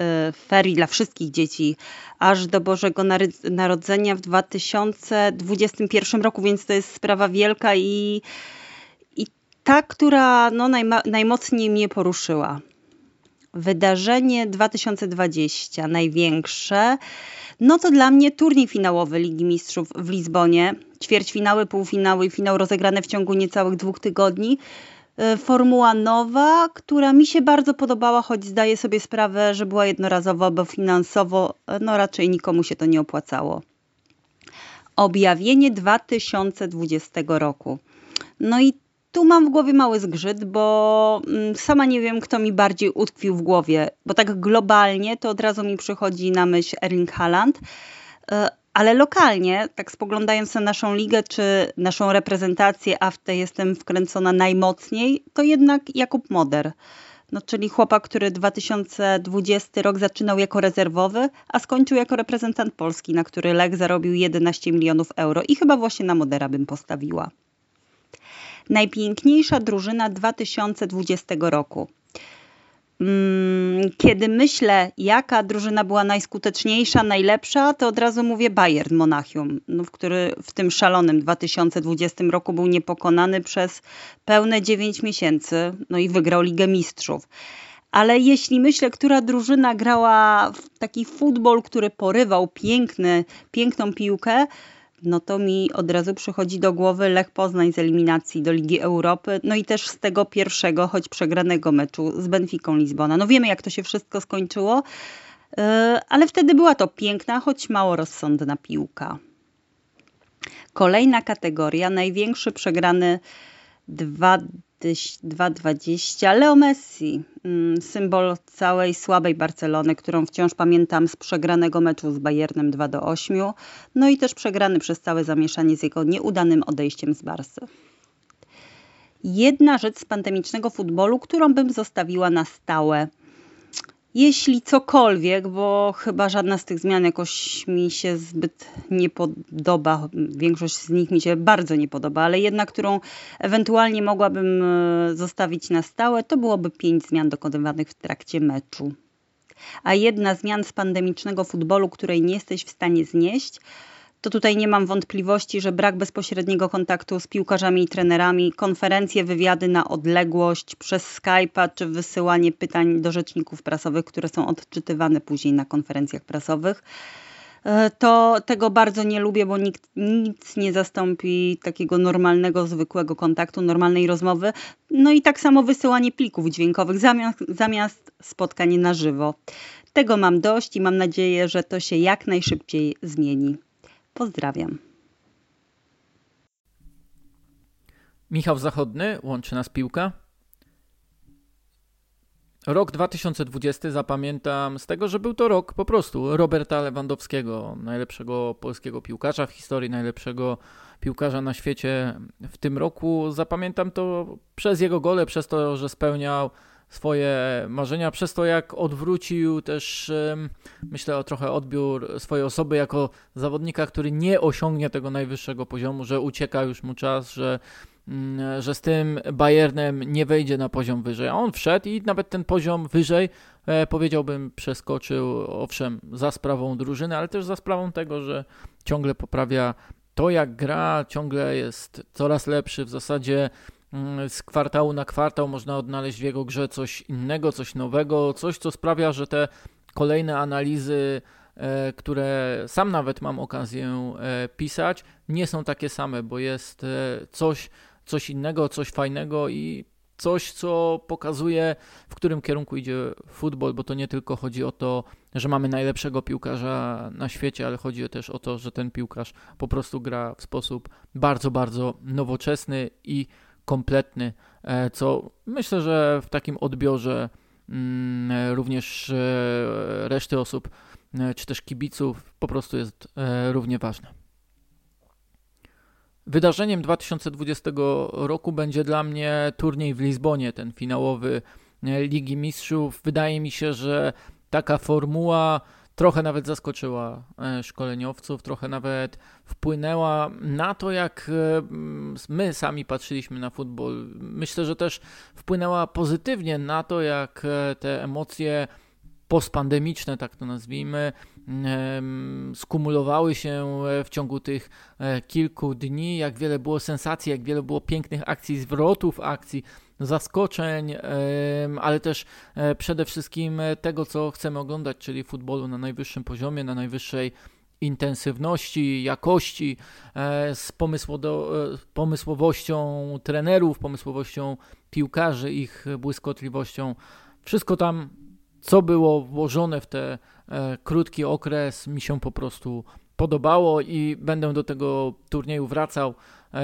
Speaker 7: ferii dla wszystkich dzieci aż do Bożego Narodzenia w 2021 roku, więc to jest sprawa wielka i, i ta, która no, najma, najmocniej mnie poruszyła. Wydarzenie 2020, największe, no to dla mnie turniej finałowy Ligi Mistrzów w Lizbonie. Ćwierćfinały, półfinały i finał rozegrane w ciągu niecałych dwóch tygodni. E, formuła nowa, która mi się bardzo podobała, choć zdaję sobie sprawę, że była jednorazowa, bo finansowo e, no raczej nikomu się to nie opłacało. Objawienie 2020 roku. No i tu mam w głowie mały zgrzyt, bo mm, sama nie wiem, kto mi bardziej utkwił w głowie, bo tak globalnie to od razu mi przychodzi na myśl Erling Haaland, e, ale lokalnie, tak spoglądając na naszą ligę czy naszą reprezentację, a w tej jestem wkręcona najmocniej, to jednak Jakub Moder. No, czyli chłopak, który 2020 rok zaczynał jako rezerwowy, a skończył jako reprezentant Polski, na który Lech zarobił 11 milionów euro i chyba właśnie na Modera bym postawiła. Najpiękniejsza drużyna 2020 roku. Mm, kiedy myślę, jaka drużyna była najskuteczniejsza, najlepsza, to od razu mówię Bayern Monachium, no, który w tym szalonym 2020 roku był niepokonany przez pełne 9 miesięcy, no i wygrał Ligę Mistrzów. Ale jeśli myślę, która drużyna grała w taki futbol, który porywał piękny, piękną piłkę, no to mi od razu przychodzi do głowy Lech Poznań z eliminacji do Ligi Europy, no i też z tego pierwszego, choć przegranego meczu z Benficą Lizbona. No wiemy, jak to się wszystko skończyło, e, ale wtedy była to piękna, choć mało rozsądna piłka. Kolejna kategoria, największy przegrany 2,20. Leo Messi, mm, symbol całej słabej Barcelony, którą wciąż pamiętam z przegranego meczu z Bayernem 2 do 8, no i też przegrany przez całe zamieszanie z jego nieudanym odejściem z Barsy. Jedna rzecz z pandemicznego futbolu, którą bym zostawiła na stałe – jeśli cokolwiek, bo chyba żadna z tych zmian jakoś mi się zbyt nie podoba, większość z nich mi się bardzo nie podoba, ale jedna, którą ewentualnie mogłabym e, zostawić na stałe, to byłoby pięć zmian dokonywanych w trakcie meczu. A jedna zmian z pandemicznego futbolu, której nie jesteś w stanie znieść, to tutaj nie mam wątpliwości, że brak bezpośredniego kontaktu z piłkarzami i trenerami, konferencje, wywiady na odległość przez Skype'a czy wysyłanie pytań do rzeczników prasowych, które są odczytywane później na konferencjach prasowych. E, to tego bardzo nie lubię, bo nikt, nic nie zastąpi takiego normalnego, zwykłego kontaktu, normalnej rozmowy. No i tak samo wysyłanie plików dźwiękowych zamiast, zamiast spotkań na żywo. Tego mam dość i mam nadzieję, że to się jak najszybciej zmieni. Pozdrawiam.
Speaker 8: Michał Zachodny, łączy nas piłka. Rok 2020 zapamiętam z tego, że był to rok po prostu Roberta Lewandowskiego, najlepszego polskiego piłkarza w historii, najlepszego piłkarza na świecie w tym roku. Zapamiętam to przez jego gole, przez to, że spełniał swoje marzenia, przez to jak odwrócił też, myślę o trochę odbiór swojej osoby jako zawodnika, który nie osiągnie tego najwyższego poziomu, że ucieka już mu czas, że, mm, że z tym Bayernem nie wejdzie na poziom wyżej. A on wszedł i nawet ten poziom wyżej e, powiedziałbym przeskoczył, owszem, za sprawą drużyny, ale też za sprawą tego, że ciągle poprawia to jak gra, ciągle jest coraz lepszy w zasadzie z kwartału na kwartał można odnaleźć w jego grze coś innego, coś nowego, coś co sprawia, że te kolejne analizy, e, które sam nawet mam okazję e, pisać, nie są takie same, bo jest e, coś, coś innego, coś fajnego i coś, co pokazuje, w którym kierunku idzie futbol, bo to nie tylko chodzi o to, że mamy najlepszego piłkarza na świecie, ale chodzi też o to, że ten piłkarz po prostu gra w sposób bardzo, bardzo nowoczesny i kompletny, e, co myślę, że w takim odbiorze mm, również e, reszty osób, e, czy też kibiców, po prostu jest równie ważne. Wydarzeniem 2020 roku będzie dla mnie turniej w Lizbonie, ten finałowy Ligi Mistrzów. Wydaje mi się, że taka formuła trochę nawet zaskoczyła e, szkoleniowców, trochę nawet wpłynęła na to, jak e, my sami patrzyliśmy na futbol. Myślę, że też wpłynęła pozytywnie na to, jak e, te emocje postpandemiczne, tak to nazwijmy, skumulowały się w ciągu tych kilku dni, jak wiele było sensacji, jak wiele było pięknych akcji, zwrotów akcji, zaskoczeń, ale też e, przede wszystkim tego, co chcemy oglądać, czyli futbolu na najwyższym poziomie, na najwyższej intensywności, jakości, e, z e, pomysłowością trenerów, pomysłowością piłkarzy, ich błyskotliwością. Wszystko tam, co było włożone w ten krótki okres, mi się po prostu podobało i będę do tego turnieju wracał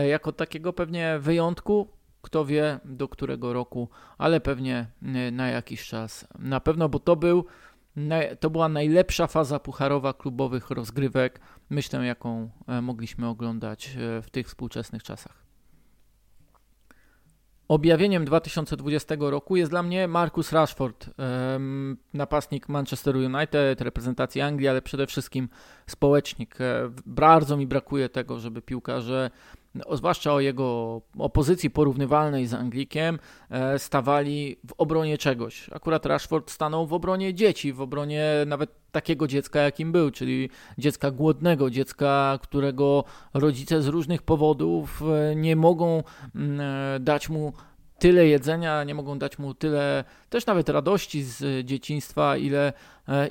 Speaker 8: jako takiego pewnie wyjątku, kto wie do którego roku, ale pewnie y, na jakiś czas. Na pewno, bo to był to była najlepsza faza pucharowa klubowych rozgrywek, myślę, jaką e, mogliśmy oglądać e, w tych współczesnych czasach. Objawieniem 2020 roku jest dla mnie Marcus Rashford, napastnik Manchester United, reprezentacji Anglii, ale przede wszystkim społecznik. E, bardzo mi brakuje tego, żeby piłkarze zwłaszcza o jego opozycji porównywalnej z Anglikiem, e, stawali w obronie czegoś. Akurat Rashford stanął w obronie dzieci, w obronie nawet takiego dziecka, jakim był, czyli dziecka głodnego, dziecka, którego rodzice z różnych powodów e, nie mogą mm, e, dać mu tyle jedzenia, nie mogą dać mu tyle też nawet radości z dzieciństwa, ile,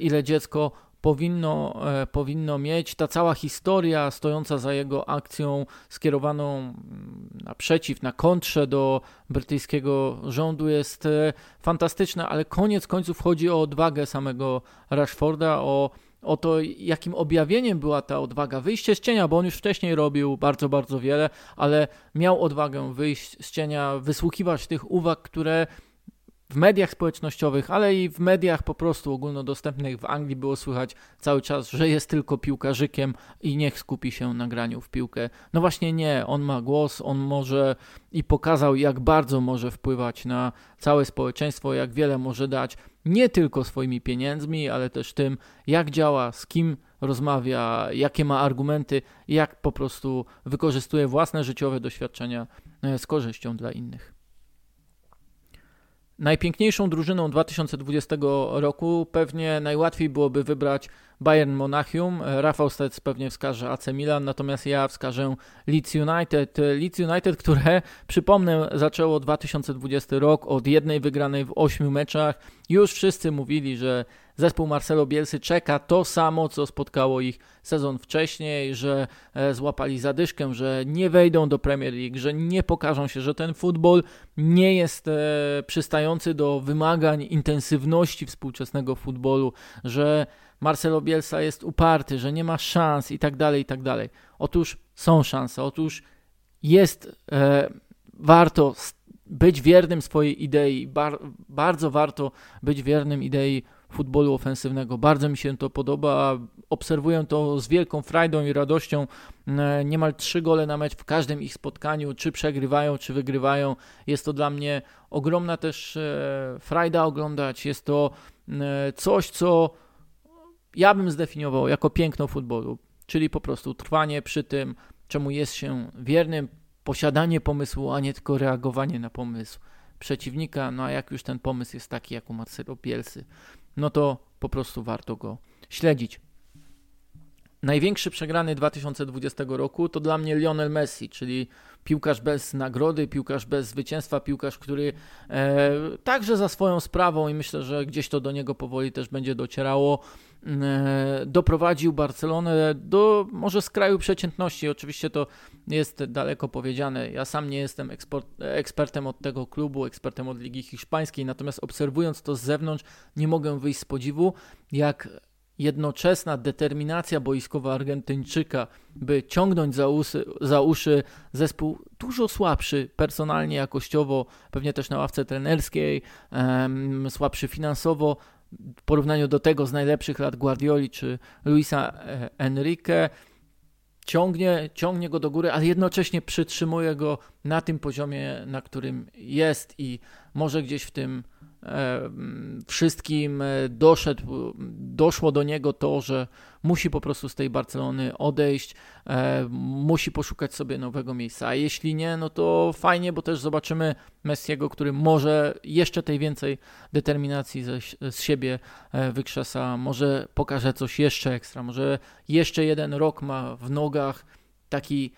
Speaker 8: ile dziecko powinno, e, powinno mieć. Ta cała historia stojąca za jego akcją skierowaną mm, naprzeciw, na kontrze do brytyjskiego rządu jest e, fantastyczna, ale koniec końców chodzi o odwagę samego Rashforda, o o to, jakim objawieniem była ta odwaga. Wyjście z cienia, bo on już wcześniej robił bardzo, bardzo wiele, ale miał odwagę wyjść z cienia, wysłuchiwać tych uwag, które w mediach społecznościowych, ale i w mediach po prostu ogólnodostępnych w Anglii było słychać cały czas, że jest tylko piłkarzykiem i niech skupi się na graniu w piłkę. No właśnie nie, on ma głos, on może i pokazał, jak bardzo może wpływać na całe społeczeństwo, jak wiele może dać, nie tylko swoimi pieniędzmi, ale też tym, jak działa, z kim rozmawia, jakie ma argumenty, jak po prostu wykorzystuje własne życiowe doświadczenia e, z korzyścią dla innych. Najpiękniejszą drużyną 2020 roku pewnie najłatwiej byłoby wybrać Bayern Monachium. Rafał Stec pewnie wskaże AC Milan, natomiast ja wskażę Leeds United. Leeds United, które przypomnę zaczęło 2020 rok od jednej wygranej w ośmiu meczach. Już wszyscy mówili, że zespół Marcelo Bielsy czeka to samo, co spotkało ich sezon wcześniej, że e, złapali zadyszkę, że nie wejdą do Premier League, że nie pokażą się, że ten futbol nie jest e, przystający do wymagań intensywności współczesnego futbolu, że Marcelo Bielsa jest uparty, że nie ma szans i tak dalej, i tak dalej. Otóż są szanse, otóż jest e, warto być wiernym swojej idei, bar, bardzo warto być wiernym idei futbolu ofensywnego. Bardzo mi się to podoba. Obserwuję to z wielką frajdą i radością. E, niemal trzy gole na mecz w każdym ich spotkaniu, czy przegrywają, czy wygrywają. Jest to dla mnie ogromna też e, frajda oglądać. Jest to e, coś, co ja bym zdefiniował jako piękno futbolu, czyli po prostu trwanie przy tym, czemu jest się wiernym, posiadanie pomysłu, a nie tylko reagowanie na pomysł przeciwnika. No a jak już ten pomysł jest taki jak u Marcelo Bielsy, no to po prostu warto go śledzić. największy przegrany 2020 roku to dla mnie Lionel Messi, czyli piłkarz bez nagrody, piłkarz bez zwycięstwa, piłkarz, który e, także za swoją sprawą i myślę, że gdzieś to do niego powoli też będzie docierało, e, doprowadził Barcelonę do może skraju przeciętności. Oczywiście to jest daleko powiedziane. Ja sam nie jestem ekspertem od tego klubu, ekspertem od Ligi Hiszpańskiej, natomiast obserwując to z zewnątrz, nie mogę wyjść z podziwu, jak jednoczesna determinacja boiskowa Argentyńczyka, by ciągnąć za, za uszy zespół dużo słabszy personalnie, jakościowo, pewnie też na ławce trenerskiej, um, słabszy finansowo, w porównaniu do tego z najlepszych lat Guardioli czy Luisa e, Enrique, ciągnie, ciągnie go do góry, ale jednocześnie przytrzymuje go na tym poziomie, na którym jest i może gdzieś w tym wszystkim e, doszedł, doszło do niego to, że musi po prostu z tej Barcelony odejść, e, musi poszukać sobie nowego miejsca. A jeśli nie, no to fajnie, bo też zobaczymy Messiego, który może jeszcze tej więcej determinacji ze, z siebie wykrzesa, może pokaże coś jeszcze ekstra, może jeszcze jeden rok ma w nogach taki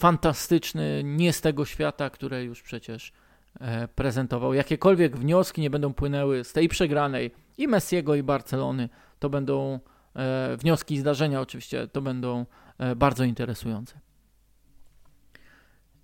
Speaker 8: fantastyczny, nie z tego świata, które już przecież E, prezentował. Jakiekolwiek wnioski nie będą płynęły z tej przegranej i Messiego i Barcelony, to będą e, wnioski i zdarzenia oczywiście, to będą e, bardzo interesujące.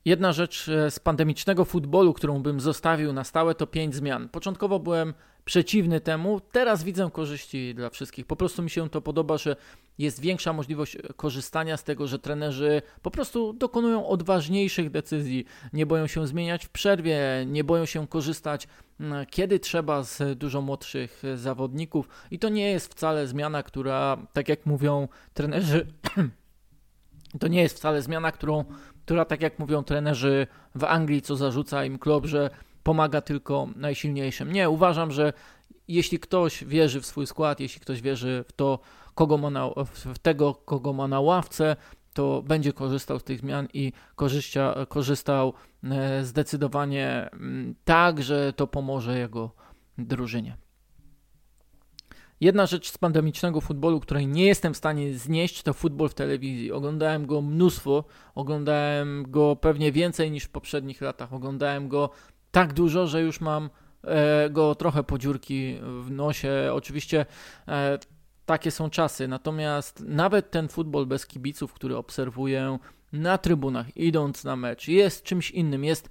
Speaker 8: Jedna rzecz z pandemicznego futbolu, którą bym zostawił na stałe, to pięć zmian. Początkowo byłem przeciwny temu, teraz widzę korzyści dla wszystkich. Po prostu mi się to podoba, że jest większa możliwość korzystania z tego, że trenerzy po prostu dokonują odważniejszych decyzji, nie boją się zmieniać w przerwie, nie boją się korzystać kiedy trzeba z dużo młodszych zawodników i to nie jest wcale zmiana, która, tak jak mówią trenerzy, to nie jest wcale zmiana, którą, która, tak jak mówią trenerzy w Anglii, co zarzuca im klub, że pomaga tylko najsilniejszym. Nie, uważam, że jeśli ktoś wierzy w swój skład, jeśli ktoś wierzy w to, kogo ma na, w tego, kogo ma na ławce, to będzie korzystał z tych zmian i korzyścia, korzystał e, zdecydowanie mm, tak, że to pomoże jego drużynie. Jedna rzecz z pandemicznego futbolu, której nie jestem w stanie znieść, to futbol w telewizji. Oglądałem go mnóstwo, oglądałem go pewnie więcej niż w poprzednich latach. Oglądałem go tak dużo, że już mam e, go trochę po dziurki w nosie. Oczywiście e, takie są czasy, natomiast nawet ten futbol bez kibiców, który obserwuję na trybunach, idąc na mecz, jest czymś innym, jest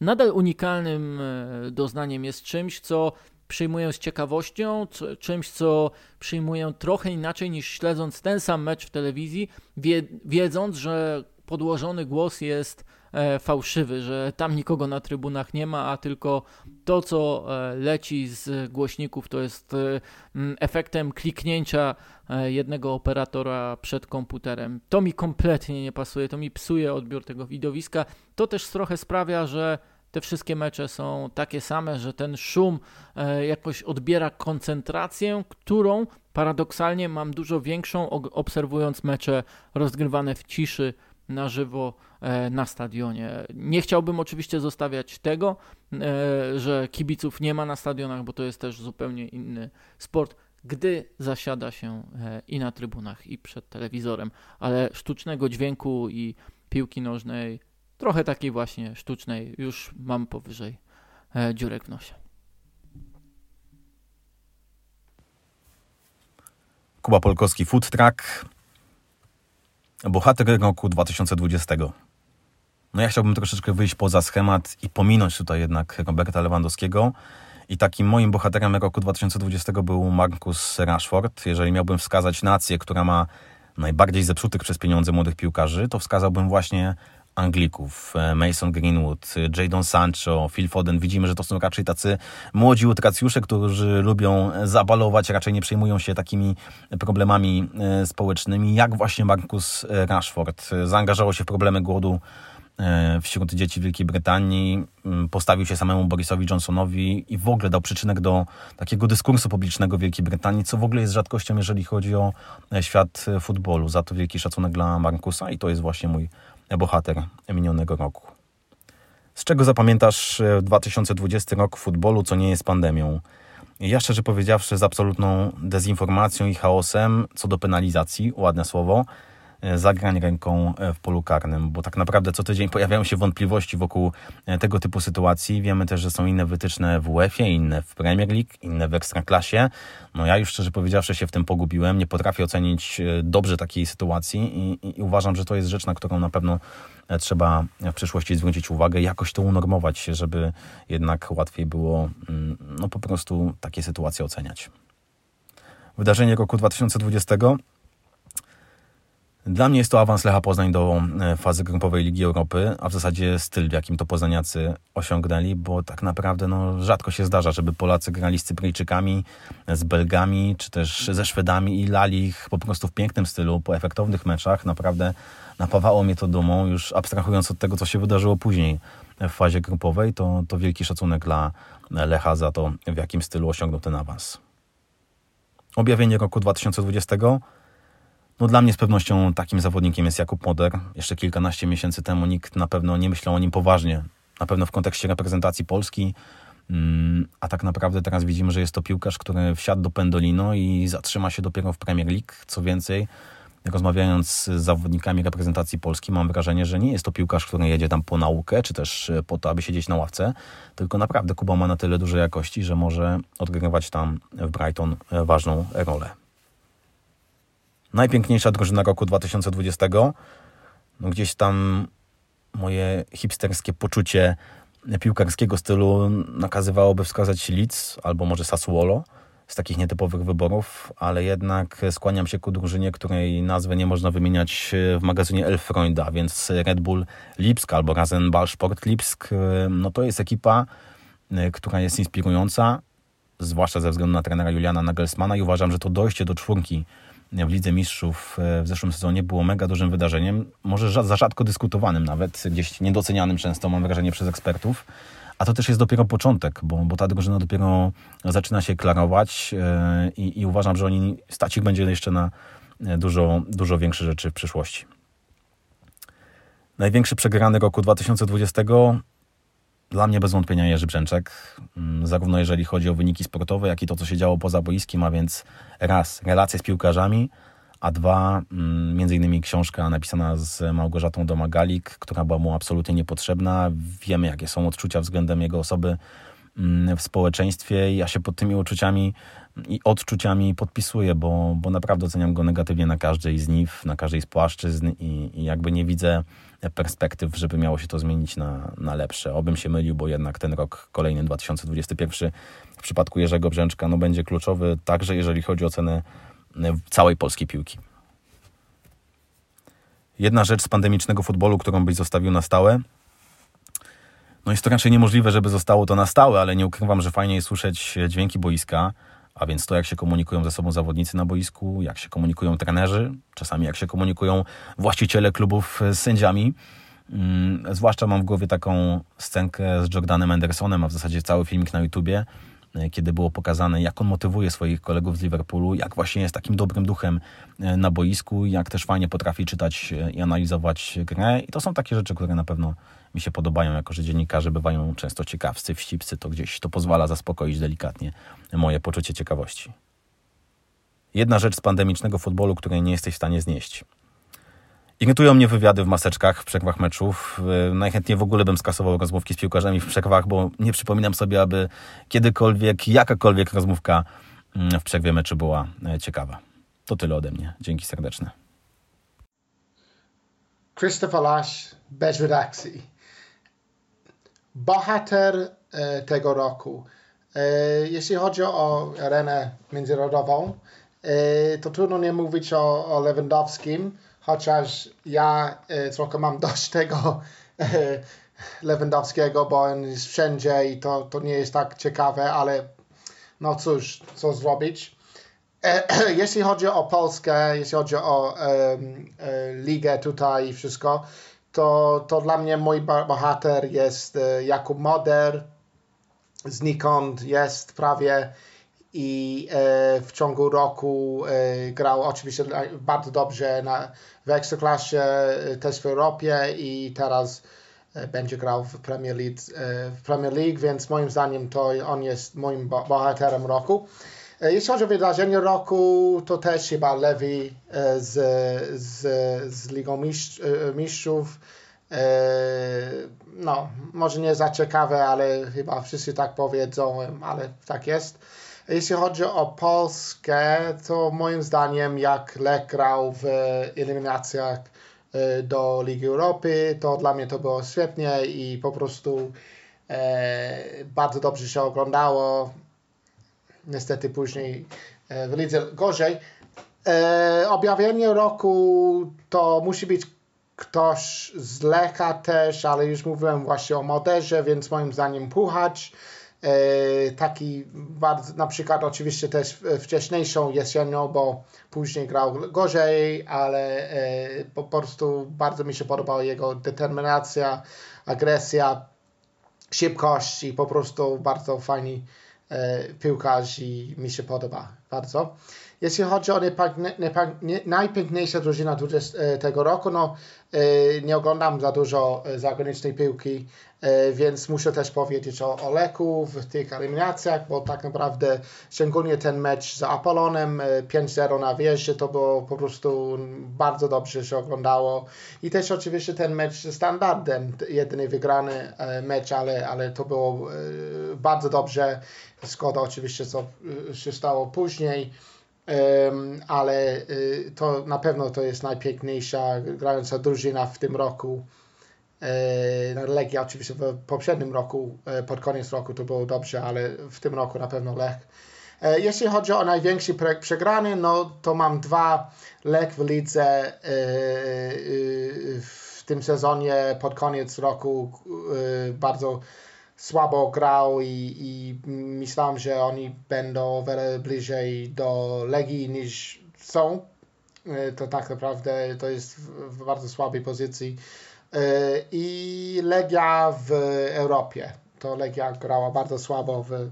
Speaker 8: nadal unikalnym e, doznaniem, jest czymś, co przyjmuję z ciekawością, czymś, co przyjmuję trochę inaczej niż śledząc ten sam mecz w telewizji, wiedząc, że podłożony głos jest E, fałszywy, że tam nikogo na trybunach nie ma, a tylko to, co e, leci z głośników, to jest e, efektem kliknięcia jednego operatora przed komputerem. To mi kompletnie nie pasuje, to mi psuje odbiór tego widowiska. To też trochę sprawia, że te wszystkie mecze są takie same, że ten szum jakoś odbiera koncentrację, którą paradoksalnie mam dużo większą obserwując mecze rozgrywane w ciszy na żywo e, na stadionie. Nie chciałbym oczywiście zostawiać tego, e, że kibiców nie ma na stadionach, bo to jest też zupełnie inny sport, gdy zasiada się e, i na trybunach, i przed telewizorem, ale sztucznego dźwięku i piłki nożnej, trochę takiej właśnie sztucznej, już mam powyżej dziurek w nosie.
Speaker 9: Kuba Polkowski, Food Truck bohater roku 2020. No ja chciałbym troszeczkę wyjść poza schemat i pominąć tutaj jednak Roberta Lewandowskiego. I takim moim bohaterem roku 2020 był Marcus Rashford. Jeżeli miałbym wskazać nację, która ma najbardziej zepsutych przez pieniądze młodych piłkarzy, to wskazałbym właśnie Anglików, e, Mason Greenwood, Jadon Sancho, Phil Foden. Widzimy, że to są raczej tacy młodzi utracjusze, którzy lubią zabalować, raczej nie przejmują się takimi problemami e, społecznymi, jak właśnie Marcus Rashford. Zaangażował się w problemy głodu e, wśród dzieci Wielkiej Brytanii, postawił się samemu Borisowi Johnsonowi i w ogóle dał przyczynek do takiego dyskursu publicznego Wielkiej Brytanii, co w ogóle jest rzadkością, jeżeli chodzi o świat futbolu. Za to wielki szacunek dla Markusa i to jest właśnie mój bohater minionego roku. Z czego zapamiętasz 2020 e, rok w futbolu, co nie jest pandemią? Ja szczerze powiedziawszy z absolutną dezinformacją i chaosem co do penalizacji, ładne słowo, zagrań ręką e, w polu karnym, bo tak naprawdę co tydzień pojawiają się wątpliwości wokół e, tego typu sytuacji. Wiemy też, że są inne wytyczne w UEFA, inne w Premier League, inne w Ekstraklasie. No ja już szczerze powiedziawszy się w tym pogubiłem, nie potrafię ocenić dobrze takiej sytuacji i, i uważam, że to jest rzecz, na którą na pewno trzeba w przyszłości zwrócić uwagę, jakoś to unormować, żeby jednak łatwiej było mm, no po prostu takie sytuacje oceniać. Wydarzenie roku 2020 dla mnie jest to awans Lecha Poznań do e, fazy grupowej Ligi Europy, a w zasadzie styl, w jakim to poznaniacy osiągnęli, bo tak naprawdę no, rzadko się zdarza, żeby Polacy grali z Cypryjczykami, z Belgami, czy też ze Szwedami i lali ich po prostu w pięknym stylu, po efektownych meczach. Naprawdę napawało mnie to dumą, już abstrahując od tego, co się wydarzyło później w fazie grupowej, to, to wielki szacunek dla Lecha za to, w jakim stylu osiągnął ten awans. Objawienie roku 2020 no dla mnie z pewnością takim zawodnikiem jest Jakub Moder. Jeszcze kilkanaście miesięcy temu nikt na pewno nie myślał o nim poważnie. Na pewno w kontekście reprezentacji Polski. Mm, a tak naprawdę teraz widzimy, że jest to piłkarz, który wsiadł do Pendolino i zatrzyma się dopiero w Premier League. Co więcej, rozmawiając z zawodnikami reprezentacji Polski, mam wrażenie, że nie jest to piłkarz, który jedzie tam po naukę, czy też po to, aby siedzieć na ławce, tylko naprawdę Kuba ma na tyle duże jakości, że może odgrywać tam w Brighton ważną rolę najpiękniejsza drużyna roku 2020. No gdzieś tam moje hipsterskie poczucie piłkarskiego stylu nakazywałoby wskazać Leeds albo może Sassuolo z takich nietypowych wyborów, ale jednak skłaniam się ku drużynie, której nazwę nie można wymieniać w magazynie Elfreunda, więc Red Bull Lipsk albo Rasenball Sport Lipsk, no to jest ekipa, która jest inspirująca, zwłaszcza ze względu na trenera Juliana Nagelsmana i uważam, że to dojście do czwórki w Lidze Mistrzów e, w zeszłym sezonie było mega dużym wydarzeniem, może za rzadko dyskutowanym nawet, gdzieś niedocenianym często, mam wrażenie, przez ekspertów. A to też jest dopiero początek, bo, bo ta drużyna dopiero zaczyna się klarować e, i, i uważam, że oni stać ich będzie jeszcze na e, dużo, dużo większe rzeczy w przyszłości. Największy przegrany roku 2020 dla mnie bez wątpienia Jerzy Brzęczek, mm, zarówno jeżeli chodzi o wyniki sportowe, jak i to, co się działo poza boiskiem, a więc raz, relacje z piłkarzami, a dwa, mm, między innymi książka napisana z Małgorzatą Domagalik, która była mu absolutnie niepotrzebna. Wiemy, jakie są odczucia względem jego osoby mm, w społeczeństwie ja się pod tymi uczuciami i odczuciami podpisuję, bo, bo naprawdę oceniam go negatywnie na każdej z niw, na każdej z płaszczyzn i, i jakby nie widzę perspektyw, żeby miało się to zmienić na, na lepsze. Obym się mylił, bo jednak ten rok kolejny 2021 w przypadku Jerzego Brzęczka no, będzie kluczowy, także jeżeli chodzi o cenę e, całej polskiej piłki. Jedna rzecz z pandemicznego futbolu, którą byś zostawił na stałe, no jest to raczej niemożliwe, żeby zostało to na stałe, ale nie ukrywam, że fajnie jest słyszeć dźwięki boiska, a więc to, jak się komunikują ze sobą zawodnicy na boisku, jak się komunikują trenerzy, czasami jak się komunikują właściciele klubów z sędziami. Mm, zwłaszcza mam w głowie taką scenkę z Jordanem Andersonem, a w zasadzie cały filmik na YouTubie, e, kiedy było pokazane, jak on motywuje swoich kolegów z Liverpoolu, jak właśnie jest takim dobrym duchem e, na boisku, jak też fajnie potrafi czytać e, i analizować grę. I to są takie rzeczy, które na pewno mi się podobają, jako że dziennikarze bywają często ciekawscy, wścibscy, to gdzieś to pozwala zaspokoić delikatnie moje poczucie ciekawości. Jedna rzecz z pandemicznego futbolu, której nie jesteś w stanie znieść. Irytują mnie wywiady w maseczkach w przerwach meczów. Najchętniej w ogóle bym skasował rozmówki z piłkarzami w przerwach, bo nie przypominam sobie, aby kiedykolwiek, jakakolwiek rozmówka mm, w przerwie meczu była e, ciekawa. To tyle ode mnie. Dzięki serdeczne.
Speaker 10: Christopher Lash, bez bohater e, tego roku. E, jeśli chodzi o arenę międzynarodową, e, to trudno nie mówić o, o Lewandowskim, chociaż ja trochę mam dość tego Lewandowskiego, bo on jest wszędzie i to, to nie jest tak ciekawe, ale no cóż, co zrobić. Jeśli chodzi o Polskę, jeśli chodzi o um, ligę tutaj i wszystko, to, to dla mnie mój bohater jest e, Jakub Moder. Znikąd jest prawie i e, w ciągu roku e, grał oczywiście bardzo dobrze na, w Ekstraklasie, też w Europie i teraz będzie grał w Premier League, w Premier League, więc moim zdaniem to on jest moim bohaterem roku. Jeśli chodzi o wydarzenie roku, to też chyba Lewy z, z, z Ligą Mistrz, Mistrzów. No, może nie za ciekawe, ale chyba wszyscy tak powiedzą, ale tak jest. Jeśli chodzi o Polskę, to moim zdaniem jak Lech grał w eliminacjach e, do Ligi Europy, to dla mnie to było świetnie i po prostu e, bardzo dobrze się oglądało. Niestety później e, w lidze gorzej. E, objawienie roku to musi być ktoś z Lecha też, ale już mówiłem właśnie o Moderze, więc moim zdaniem Puchacz. E, taki bardzo, na przykład oczywiście też wcześniejszą jesienią, bo później grał gorzej, ale po prostu bardzo mi się podobała jego determinacja, agresja, szybkość i po prostu bardzo fajny piłkarz i mi się podoba bardzo. Jeśli chodzi o najpiękniejsze drużyna tego roku, no nie oglądam za dużo zagranicznej piłki, więc muszę też powiedzieć o, o Leku w tych eliminacjach, bo tak naprawdę szczególnie ten mecz z Apolonem 5-0 na wieży to było po prostu bardzo dobrze się oglądało i też oczywiście ten mecz z Standardem, jedyny wygrany mecz, ale, ale to było bardzo dobrze. Szkoda oczywiście co się stało później ale y, to na pewno to jest najpiękniejsza grająca drużyna w tym roku. E, Legia oczywiście w poprzednim roku, e, pod koniec roku to było dobrze, ale w tym roku na pewno Lech. E, jeśli chodzi o największy przegrany, no to mam dwa Lech w lidze w tym sezonie pod koniec roku bardzo słabo grał i, i myślałem, że oni będą o wiele bliżej do Legii niż są. E, to tak naprawdę to jest w bardzo słabej pozycji. E, I Legia w Europie. To Legia grała bardzo słabo w, e,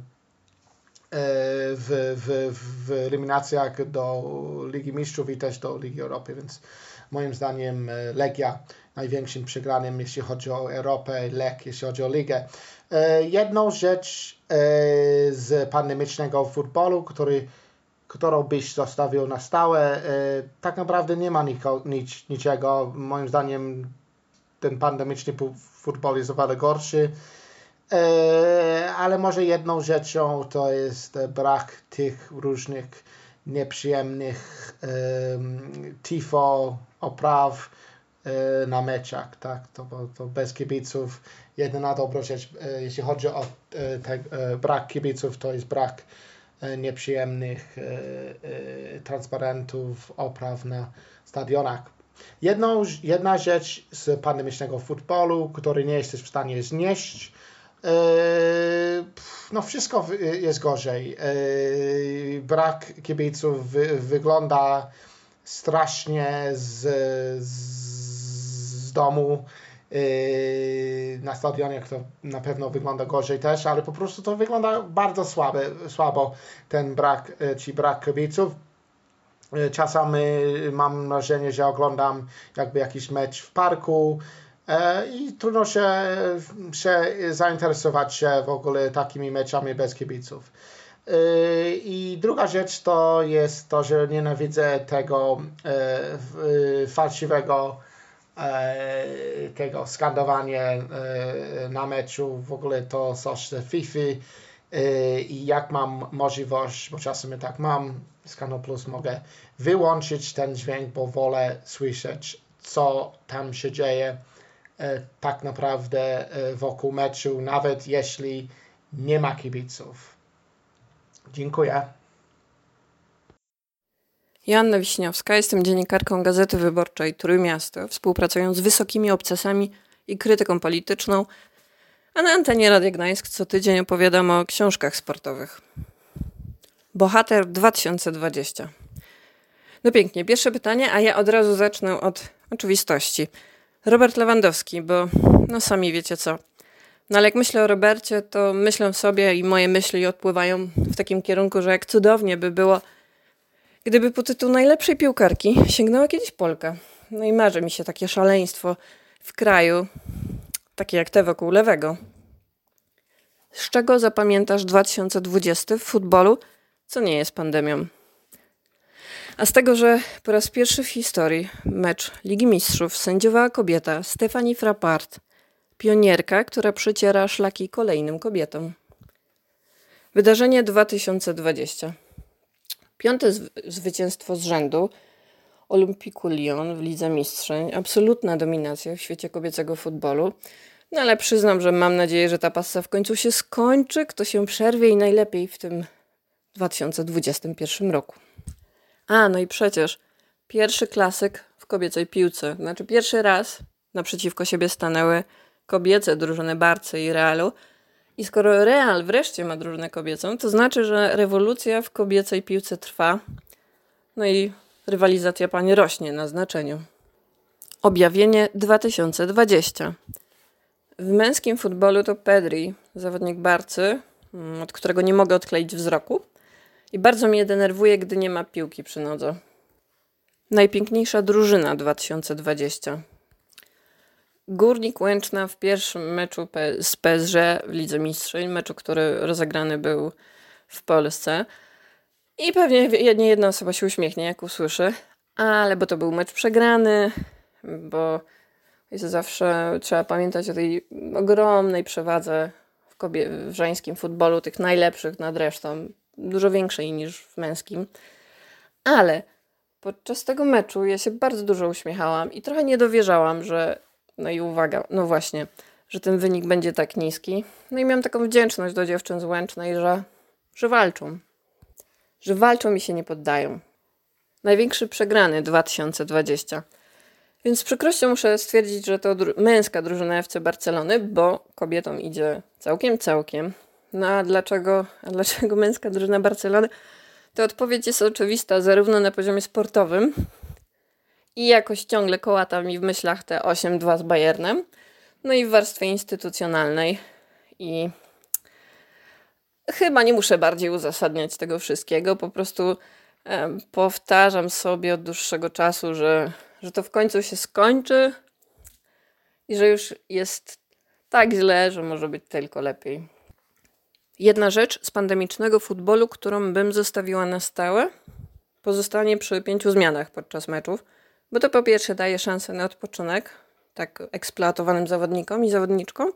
Speaker 10: w, w, w eliminacjach do Ligi Mistrzów i też do Ligi Europy, więc moim zdaniem Legia największym przegranym, jeśli chodzi o Europę, Lech, jeśli chodzi o Ligę. E, jedną rzecz e, z pandemicznego futbolu, który, którą byś zostawił na stałe, e, tak naprawdę nie ma niko, nic, niczego. Moim zdaniem ten pandemiczny futbol jest o wiele gorszy. Ale może jedną rzeczą to jest brak tych różnych nieprzyjemnych tifo, opraw na meczach, tak? To, to bez kibiców jedyna dobra rzecz, e, jeśli chodzi o e, te, e, brak kibiców, to jest brak nieprzyjemnych transparentów, opraw na stadionach. Jedną, jedna rzecz z pandemicznego futbolu, który nie jesteś w stanie znieść, no wszystko jest gorzej. Brak kibiców wygląda strasznie z, z domu Yy, na stadionie to na pewno wygląda gorzej też, ale po prostu to wygląda bardzo słabe, słabo ten brak, yy, ci brak kibiców. Yy, czasami mam wrażenie, że oglądam jakby jakiś mecz w parku i trudno się, się zainteresować się w ogóle takimi meczami bez kibiców. I druga rzecz to jest to, że nienawidzę tego fałszywego E, tego skandowanie e, na meczu, w ogóle to coś ze FIFA e, i jak mam możliwość, bo czasem tak mam, z Kanal Plus mogę wyłączyć ten dźwięk, bo wolę słyszeć, co tam się dzieje tak naprawdę wokół meczu, nawet jeśli nie ma kibiców. Dziękuję.
Speaker 11: Joanna Wiśniowska, jestem dziennikarką Gazety Wyborczej Trójmiasto, współpracując z wysokimi obcasami i krytyką polityczną, a na antenie Radia Gdańsk co tydzień opowiadam o książkach sportowych. Bohater 2020. No pięknie, pierwsze pytanie, a ja od razu zacznę od oczywistości. Robert Lewandowski, bo no sami wiecie co. No ale jak myślę o Robercie, to myślę sobie i moje myśli odpływają w takim kierunku, że jak cudownie by było Gdyby po tytuł najlepszej piłkarki sięgnęła kiedyś Polka, no i marzy mi się takie szaleństwo w kraju, takie jak te wokół lewego. Z czego zapamiętasz 2020 w futbolu, co nie jest pandemią? A z tego, że po raz pierwszy w historii mecz Ligi Mistrzów sędziowała kobieta Stefanie Frappart, pionierka, która przeciera szlaki kolejnym kobietom. Wydarzenie 2020. Piąte zwycięstwo z rzędu Olympiku Lyon w Lidze Mistrzeń. Absolutna dominacja w świecie kobiecego futbolu. No ale przyznam, że mam nadzieję, że ta passa w końcu się skończy, kto się przerwie i najlepiej w tym 2021 roku. A, no i przecież pierwszy klasyk w kobiecej piłce. Znaczy pierwszy raz naprzeciwko siebie stanęły kobiece drużyny Barcy i Realu. I skoro Real wreszcie ma drużynę kobiecą, to znaczy, że rewolucja w kobiecej piłce trwa. No i rywalizacja pani rośnie na znaczeniu. Objawienie 2020. W męskim futbolu to Pedri, zawodnik Barcy, mm, od którego nie mogę odkleić wzroku. I bardzo mnie denerwuje, gdy nie ma piłki przy nodze. Najpiękniejsza drużyna 2020. Górnik Łęczna w pierwszym meczu z PSG w Lidze Mistrzeń, meczu, który rozegrany był w Polsce. I pewnie nie jedna osoba się uśmiechnie, jak usłyszy, ale bo to był mecz przegrany, bo jest zawsze trzeba pamiętać o tej ogromnej przewadze w, kobie- w żeńskim futbolu, tych najlepszych nad resztą, dużo większej niż w męskim. Ale podczas tego meczu ja się bardzo dużo uśmiechałam i trochę nie dowierzałam, że no i uwaga, no właśnie, że ten wynik będzie tak niski. No i miałam taką wdzięczność do dziewczyn z Łęcznej, że, że walczą. Że walczą i się nie poddają. Największy przegrany 2020. Więc z przykrością muszę stwierdzić, że to dru męska drużyna FC Barcelony, bo kobietom idzie całkiem, całkiem. No a dlaczego, a dlaczego męska drużyna Barcelony? To odpowiedź jest oczywista, zarówno na poziomie sportowym, i jakoś ciągle kołata mi w myślach te 8-2 z Bayernem. No i w warstwie instytucjonalnej. I chyba nie muszę bardziej uzasadniać tego wszystkiego. Po prostu e, powtarzam sobie od dłuższego czasu, że, że to w końcu się skończy i że już jest tak źle, że może być tylko lepiej. Jedna rzecz z pandemicznego futbolu, którą bym zostawiła na stałe, pozostanie przy pięciu zmianach podczas meczów. Bo to po pierwsze daje szansę na odpoczynek tak eksploatowanym zawodnikom i zawodniczkom,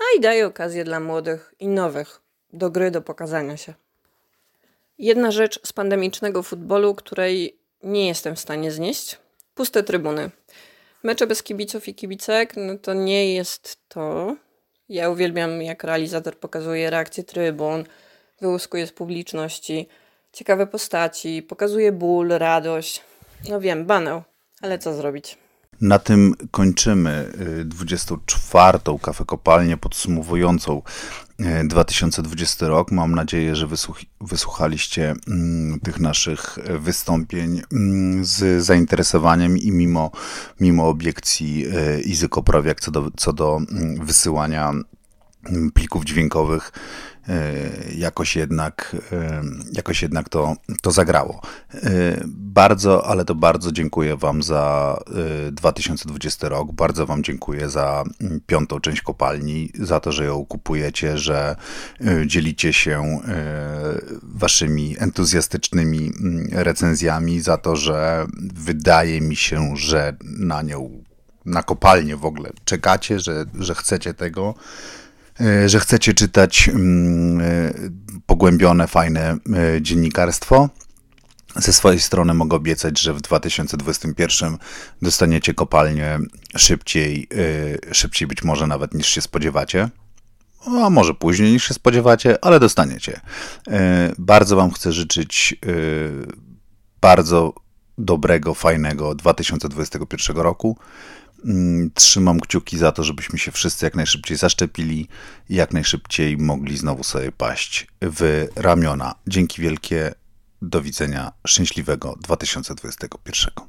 Speaker 11: a i daje okazję dla młodych i nowych do gry, do pokazania się. Jedna rzecz z pandemicznego futbolu, której nie jestem w stanie znieść, puste trybuny. Mecze bez kibiców i kibicek no to nie jest to. Ja uwielbiam, jak realizator pokazuje reakcję trybun, wyłuskuje z publiczności, ciekawe postaci, pokazuje ból, radość. No wiem, banał. Ale co zrobić?
Speaker 1: Na tym kończymy 24. Y, kafę kopalnię podsumowującą 2020 y, rok. Mam nadzieję, że wysłuch wysłuchaliście mm, tych naszych wystąpień mm, z zainteresowaniem i mimo, mimo obiekcji y, Izy Koprawiak co do, co do mm, wysyłania plików dźwiękowych E, jakoś jednak, e, jakoś jednak to, to zagrało. E, bardzo, ale to bardzo dziękuję Wam za 2020 rok. Bardzo Wam dziękuję za piątą część kopalni, za to, że ją kupujecie, że dzielicie się Waszymi entuzjastycznymi recenzjami, za to, że wydaje mi się, że na nią, na kopalnię w ogóle czekacie, że, że chcecie tego. E, że chcecie czytać mm, e, pogłębione, fajne e, dziennikarstwo. Ze swojej strony mogę obiecać, że w 2021 dostaniecie kopalnię szybciej, szybciej być może nawet niż się spodziewacie. A może później niż się spodziewacie, ale dostaniecie. Bardzo Wam chcę życzyć bardzo dobrego, fajnego 2021 roku. Mm, trzymam kciuki za to, żebyśmy się wszyscy jak najszybciej zaszczepili i jak najszybciej mogli znowu sobie paść w ramiona. Dzięki wielkie. Do widzenia. Szczęśliwego 2021.